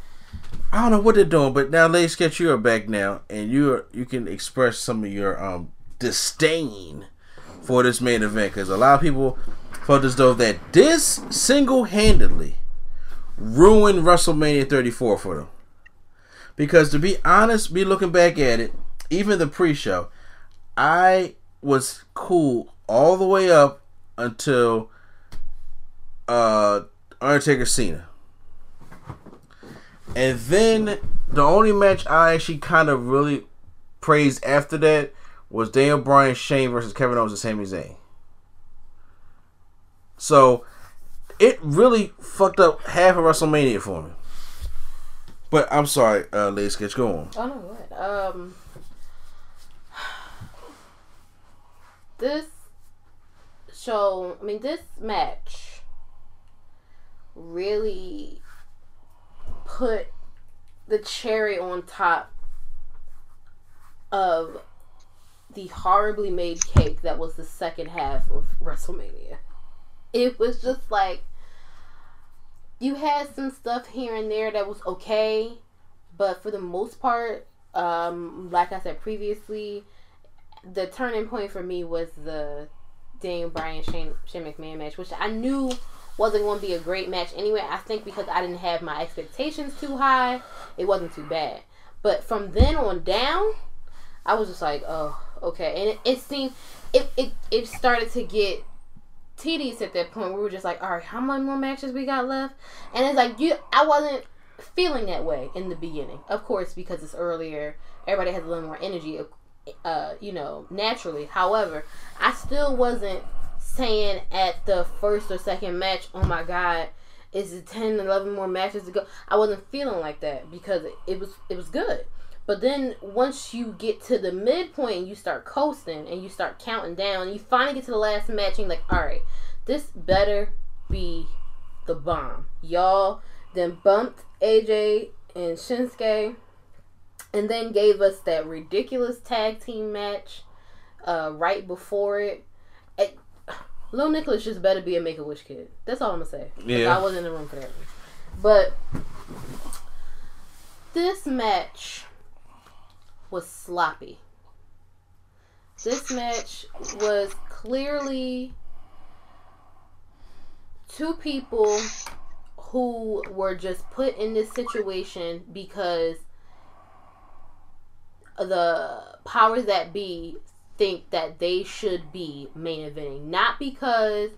I don't know what they're doing, but now Lady Sketch, you are back now, and you are you can express some of your um disdain for this main event because a lot of people felt as though that this single handedly ruined WrestleMania 34 for them. Because to be honest, be looking back at it, even the pre-show, I was cool all the way up until uh Undertaker Cena. And then the only match I actually kind of really praised after that was Daniel Bryan Shane versus Kevin Owens and Sami Zayn. So it really fucked up half of WrestleMania for me. But I'm sorry, uh, Lady Sketch, go on. Oh no, what? Um, this show, I mean, this match really put the cherry on top of the horribly made cake that was the second half of WrestleMania. It was just like you had some stuff here and there that was okay, but for the most part, um, like I said previously, the turning point for me was the Daniel Bryan Shane, Shane McMahon match, which I knew wasn't going to be a great match anyway. I think because I didn't have my expectations too high, it wasn't too bad. But from then on down, I was just like, oh, okay. And it, it seemed, it, it, it started to get tedious at that point. We were just like, all right, how many more matches we got left? And it's like, you, I wasn't feeling that way in the beginning. Of course, because it's earlier, everybody has a little more energy, uh, you know, naturally. However, I still wasn't saying at the first or second match, oh my god, is it 10, 11 more matches to go? I wasn't feeling like that because it was it was good. But then once you get to the midpoint and you start coasting and you start counting down, and you finally get to the last match and you're like, all right, this better be the bomb. Y'all then bumped AJ and Shinsuke and then gave us that ridiculous tag team match uh, right before it. it Lil Nicholas just better be a Make a Wish kid. That's all I'm gonna say. Yeah. I wasn't in the room for that. But this match was sloppy. This match was clearly two people who were just put in this situation because the powers that be think that they should be main eventing. Not because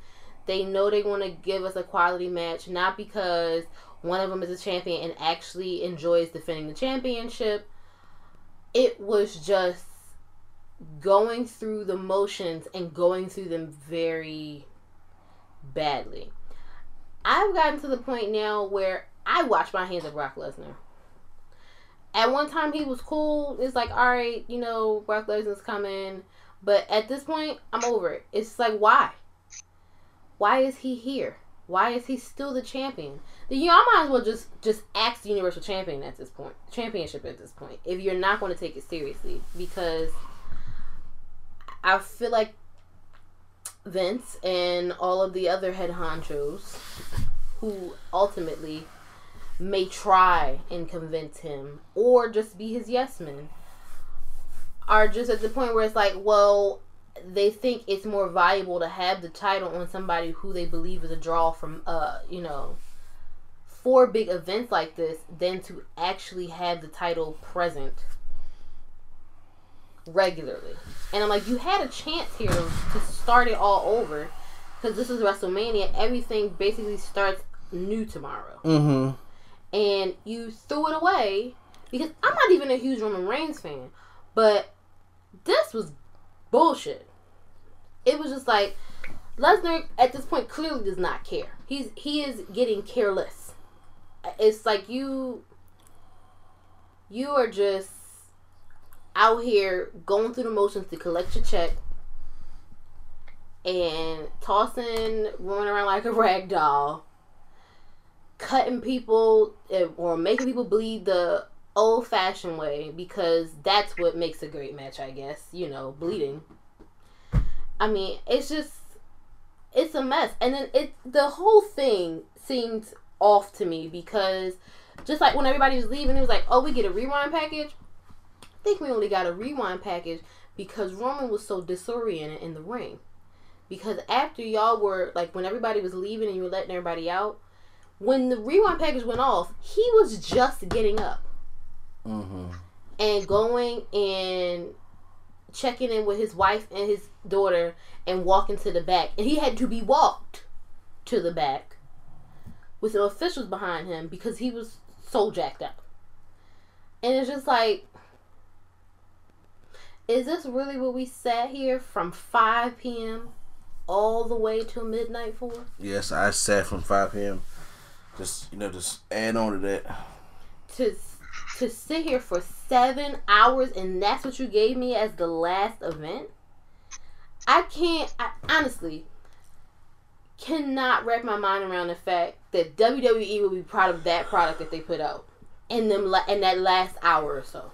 they know they want to give us a quality match, not because one of them is a champion and actually enjoys defending the championship. It was just going through the motions and going through them very badly. I've gotten to the point now where I wash my hands of Brock Lesnar. At one time, he was cool. It's like, all right, you know, Brock Lesnar's coming. But at this point, I'm over it. It's like, why? Why is he here? Why is he still the champion? Then y'all might as well just just ask the Universal Champion at this point, championship at this point, if you're not going to take it seriously, because I feel like Vince and all of the other head honchos who ultimately may try and convince him or just be his yes men are just at the point where it's like, well, they think it's more valuable to have the title on somebody who they believe is a draw from, uh, you know, for big events like this than to actually have the title present regularly. And I'm like, you had a chance here to, start it all over because this is WrestleMania. Everything basically starts new tomorrow. Mm-hmm. And you threw it away because I'm not even a huge Roman Reigns fan, but this was bullshit. It was just like Lesnar at this point clearly does not care. He's he is getting careless. It's like you you are just out here going through the motions to collect your check and tossing, running around like a rag doll, cutting people eh, or making people bleed the old fashioned way because that's what makes a great match, I guess. You know, bleeding. I mean, it's just it's a mess. And then it the whole thing seemed off to me because just like when everybody was leaving, it was like, oh, we get a rewind package. I think we only got a rewind package because Roman was so disoriented in the ring. Because after y'all were like when everybody was leaving and you were letting everybody out, when the rewind package went off, he was just getting up Mm-hmm. and going and checking in with his wife and his daughter and walking to the back. And he had to be walked to the back with some officials behind him because he was so jacked up. And it's just like, is this really what we sat here from 5 p.m. all the way till midnight for? Yes, I sat from 5 p.m. Just you know, just add on to that. to to sit here for seven hours and that's what you gave me as the last event? I can't I honestly cannot wrap my mind around the fact that wwe will be proud of that product that they put out in them in that last hour or so.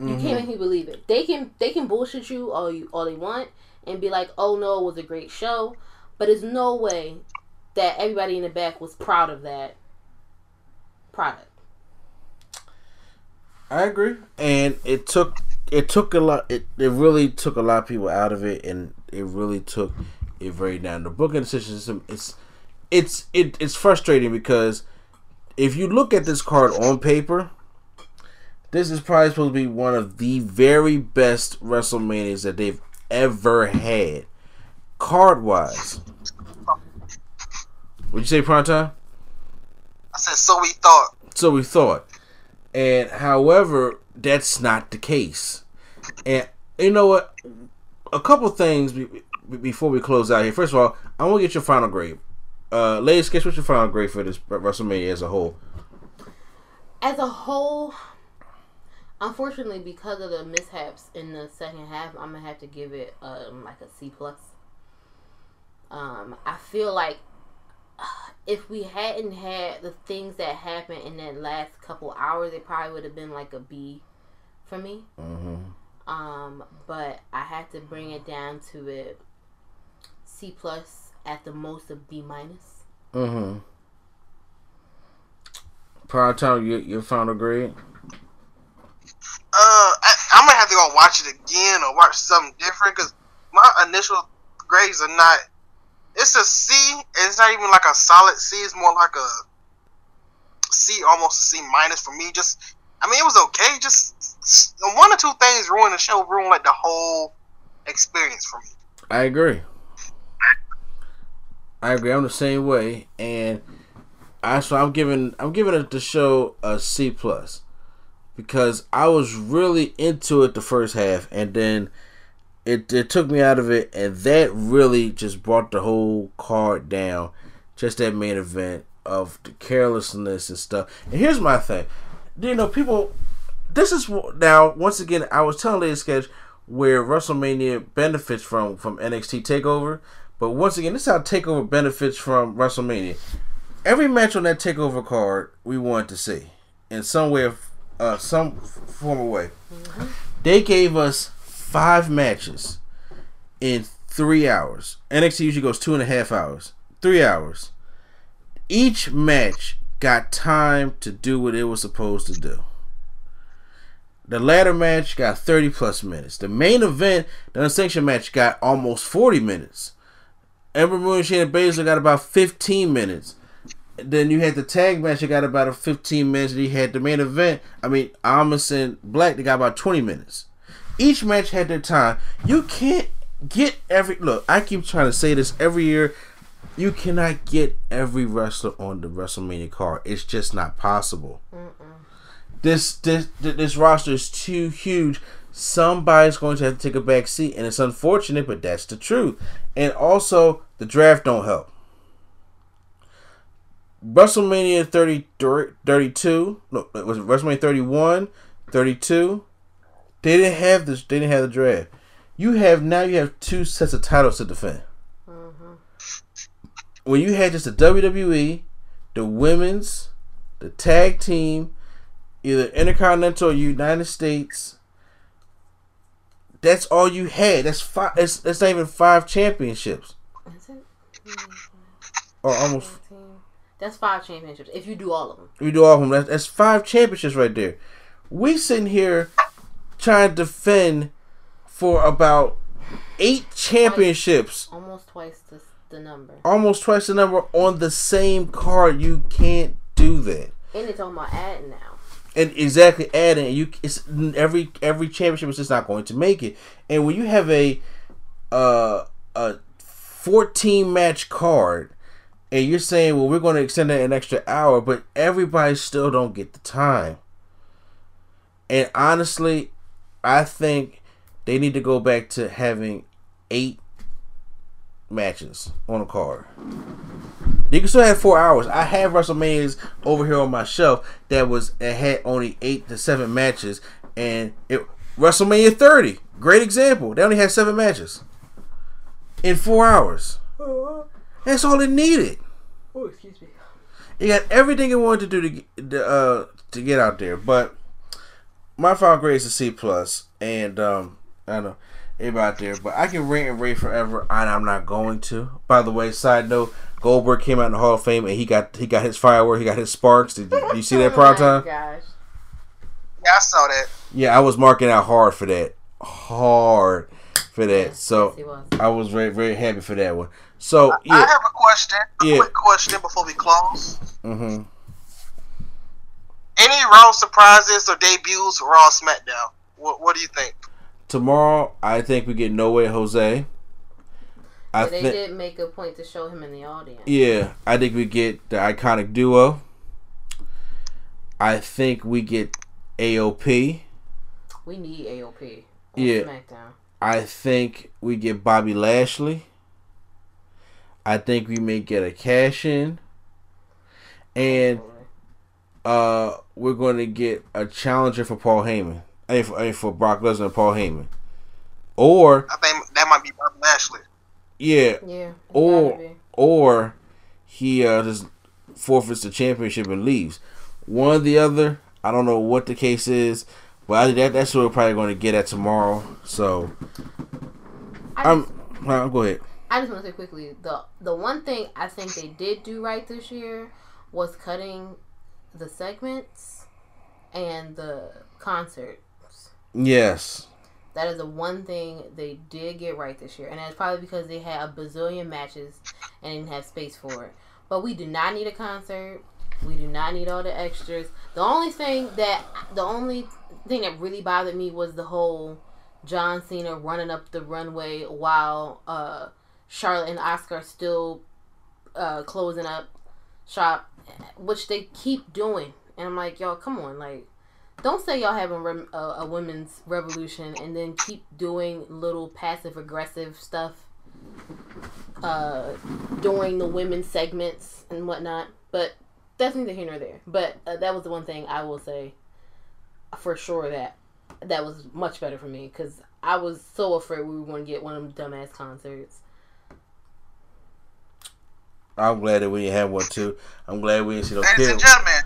You can't mm-hmm. make me believe it. They can they can bullshit you all you all they want and be like oh no it was a great show. But there's no way that everybody in the back was proud of that product I agree, and it took it took a lot. It, it really took a lot of people out of it, and it really took it very down. The booking decision system it's it's it, it's frustrating because if you look at this card on paper, this is probably supposed to be one of the very best WrestleManias that they've ever had, card wise. Would you say prime time? I said, so we thought. So we thought. And however, that's not the case. And you know what? A couple things be, be- before we close out here. First of all, I want to get your final grade. Uh, ladies, guess what's your final grade for this WrestleMania as a whole? as a whole, unfortunately, because of the mishaps in the second half, I'm gonna have to give it um, like a C plus. Um, I feel like if we hadn't had the things that happened in that last couple hours, it probably would have been like a B for me. Mm-hmm. Um, but I had to bring it down to it C plus at the most of B minus. Mm-hmm. Prime time, your, your final grade? Uh, I, I'm gonna have to go watch it again or watch something different because my initial grades are not. It's a C. It's not even like a solid C. It's more like a C, almost a C minus for me. Just, I mean, it was okay. Just one or two things ruined the show, ruined like the whole experience for me. I agree. I agree. I'm the same way, and I so I'm giving I'm giving it the show a C plus because I was really into it the first half, and then it it took me out of it, and that really just brought the whole card down. Just that main event of the carelessness and stuff. And here's my thing, you know, people. This is now once again I was telling Lady Sketch where WrestleMania benefits from from NXT Takeover, but once again this is how Takeover benefits from WrestleMania. Every match on that Takeover card we wanted to see in some way of uh, some form of way. They gave us five matches in three hours. NXT usually goes two and a half hours, three hours. Each match got time to do what it was supposed to do. The ladder match got 30 plus minutes. The main event, the unsanctioned match, got almost 40 minutes. Ember Moon and Shayna Baszler got about 15 minutes. Then you had the tag match, it got about a 15 minutes. And you had the main event, I mean, Almas and Black, they got about 20 minutes. Each match had their time. You can't get every. Look, I keep trying to say this every year. You cannot get every wrestler on the WrestleMania card. It's just not possible this this this roster is too huge. Somebody's going to have to take a back seat, and it's unfortunate, but that's the truth. And also, the draft don't help. WrestleMania 30, 32, no, it was WrestleMania 31, 32. They didn't have this. They didn't have the draft. You have now. You have two sets of titles to defend. Mm-hmm. When you had just the WWE, the women's, the tag team, either Intercontinental or United States. That's all you had. That's five. It's, that's not even five championships, Is it? or almost. That's five championships if you do all of them. You do all of them. That's, that's five championships right there. We sitting here trying to defend for about eight championships, Almost twice the, the number. almost twice the number on the same card. You can't do that. And it's on my ad now. and exactly adding you it's every every championship is just not going to make it and when you have a uh a 14 match card and you're saying well we're going to extend it an extra hour but everybody still don't get the time and honestly i think they need to go back to having eight matches on a card you can still have four hours. I have WrestleManias over here on my shelf that was it had only eight to seven matches, and it WrestleMania 30, great example. They only had seven matches in four hours. That's all it needed. Oh, excuse me. It got everything it wanted to do to uh, to get out there. But my final grade is a C plus, and um, I don't know everybody out there, but I can rant and rave forever, and I'm not going to. By the way, side note, Goldberg came out in the Hall of Fame, and he got he got his firework, he got his sparks. Did you, did you see that prime time? oh my gosh. Yeah, I saw that. Yeah, I was marking out hard for that, hard for that. Yes, So yes, was. I was very very happy for that one. So yeah. I have a question. A Yeah. quick question before we close. hmm Any Raw surprises or debuts Raw SmackDown? What, what do you think? tomorrow I think we get No Way Jose. I But they think. did make a point to show him in the audience. Yeah, I think we get the iconic duo. I think we get AOP. We need AOP on Yeah. SmackDown. I think we get Bobby Lashley. I think we may get a cash in. And uh we're going to get a challenger for Paul Heyman. I mean, for, I mean, for Brock Lesnar and Paul Heyman. Or I think that might be Bobby Lashley. yeah, Yeah. Or- or he uh, just forfeits the championship and leaves. One or the other. I don't know what the case is, but I that that's what we're probably going to get at tomorrow. So I I'm. just, uh, go ahead. I just want to say quickly the the one thing I think they did do right this year was cutting the segments and the concerts. Yes. That is the one thing they did get right this year, and that's probably because they had a bazillion matches and didn't have space for it. But we do not need a concert. We do not need all the extras. The only thing that the only thing that really bothered me was the whole John Cena running up the runway while uh, Charlotte and Asuka are still uh, closing up shop, which they keep doing. And I'm like, y'all, come on, like don't say y'all having rem- a, a women's revolution and then keep doing little passive aggressive stuff uh, during the women's segments and whatnot. But that's neither here nor there. But uh, that was the one thing I will say for sure that that was much better for me because I was so afraid we were going to get one of them dumbass concerts. I'm glad that we didn't have one too. I'm glad we didn't see no Ladies kid. and gentlemen,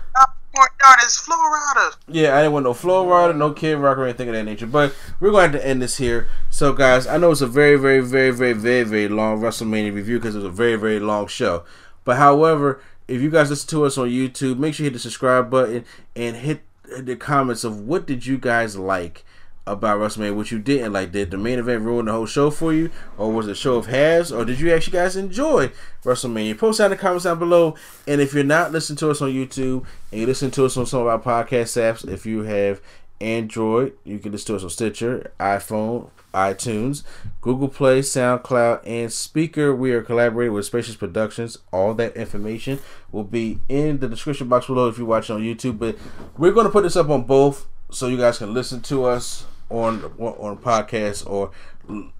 point yard is Florida. Yeah, I didn't want no Flo Rida, no Kid Rock or anything of that nature. But we're going to have to end this here. So, guys, I know it's a very, very, very, very, very, very long WrestleMania review because it was a very, very long show. But however, if you guys listen to us on YouTube, make sure you hit the subscribe button and hit the comments of what did you guys like about WrestleMania, what you didn't like. Did the main event ruin the whole show for you, or was it a show of halves, or did you actually guys enjoy WrestleMania? Post that in the comments down below. And if you're not listening to us on YouTube and you listen to us on some of our podcast apps, if you have Android, you can listen to us on Stitcher, iPhone, iTunes, Google Play, SoundCloud, and Spreaker. We are collaborating with Spacious Productions. All that information will be in the description box below if you're watching on YouTube. But we're going to put this up on both so you guys can listen to us on on podcast or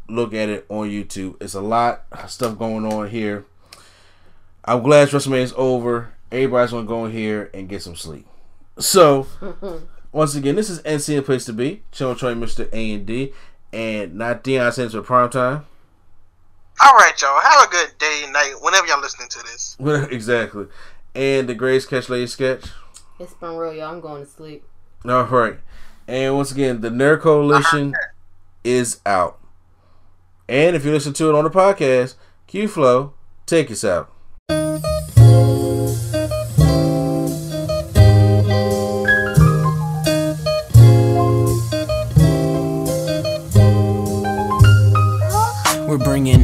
look at it on YouTube. It's a lot of stuff going on here. I'm glad WrestleMania is over. Everybody's gonna go in here and get some sleep. So, once again, this is NC Place to Be. Channel Troy, Mr. A and D, and not Deion Sanders for prime time. All right, y'all. Have a good day and night whenever y'all listening to this. exactly. And the Grace Catch Lady sketch. It's been real, y'all. I'm going to sleep. All right. And once again, the Nerd Coalition is out. And if you listen to it on the podcast, Q Flow, take us out. We're bringing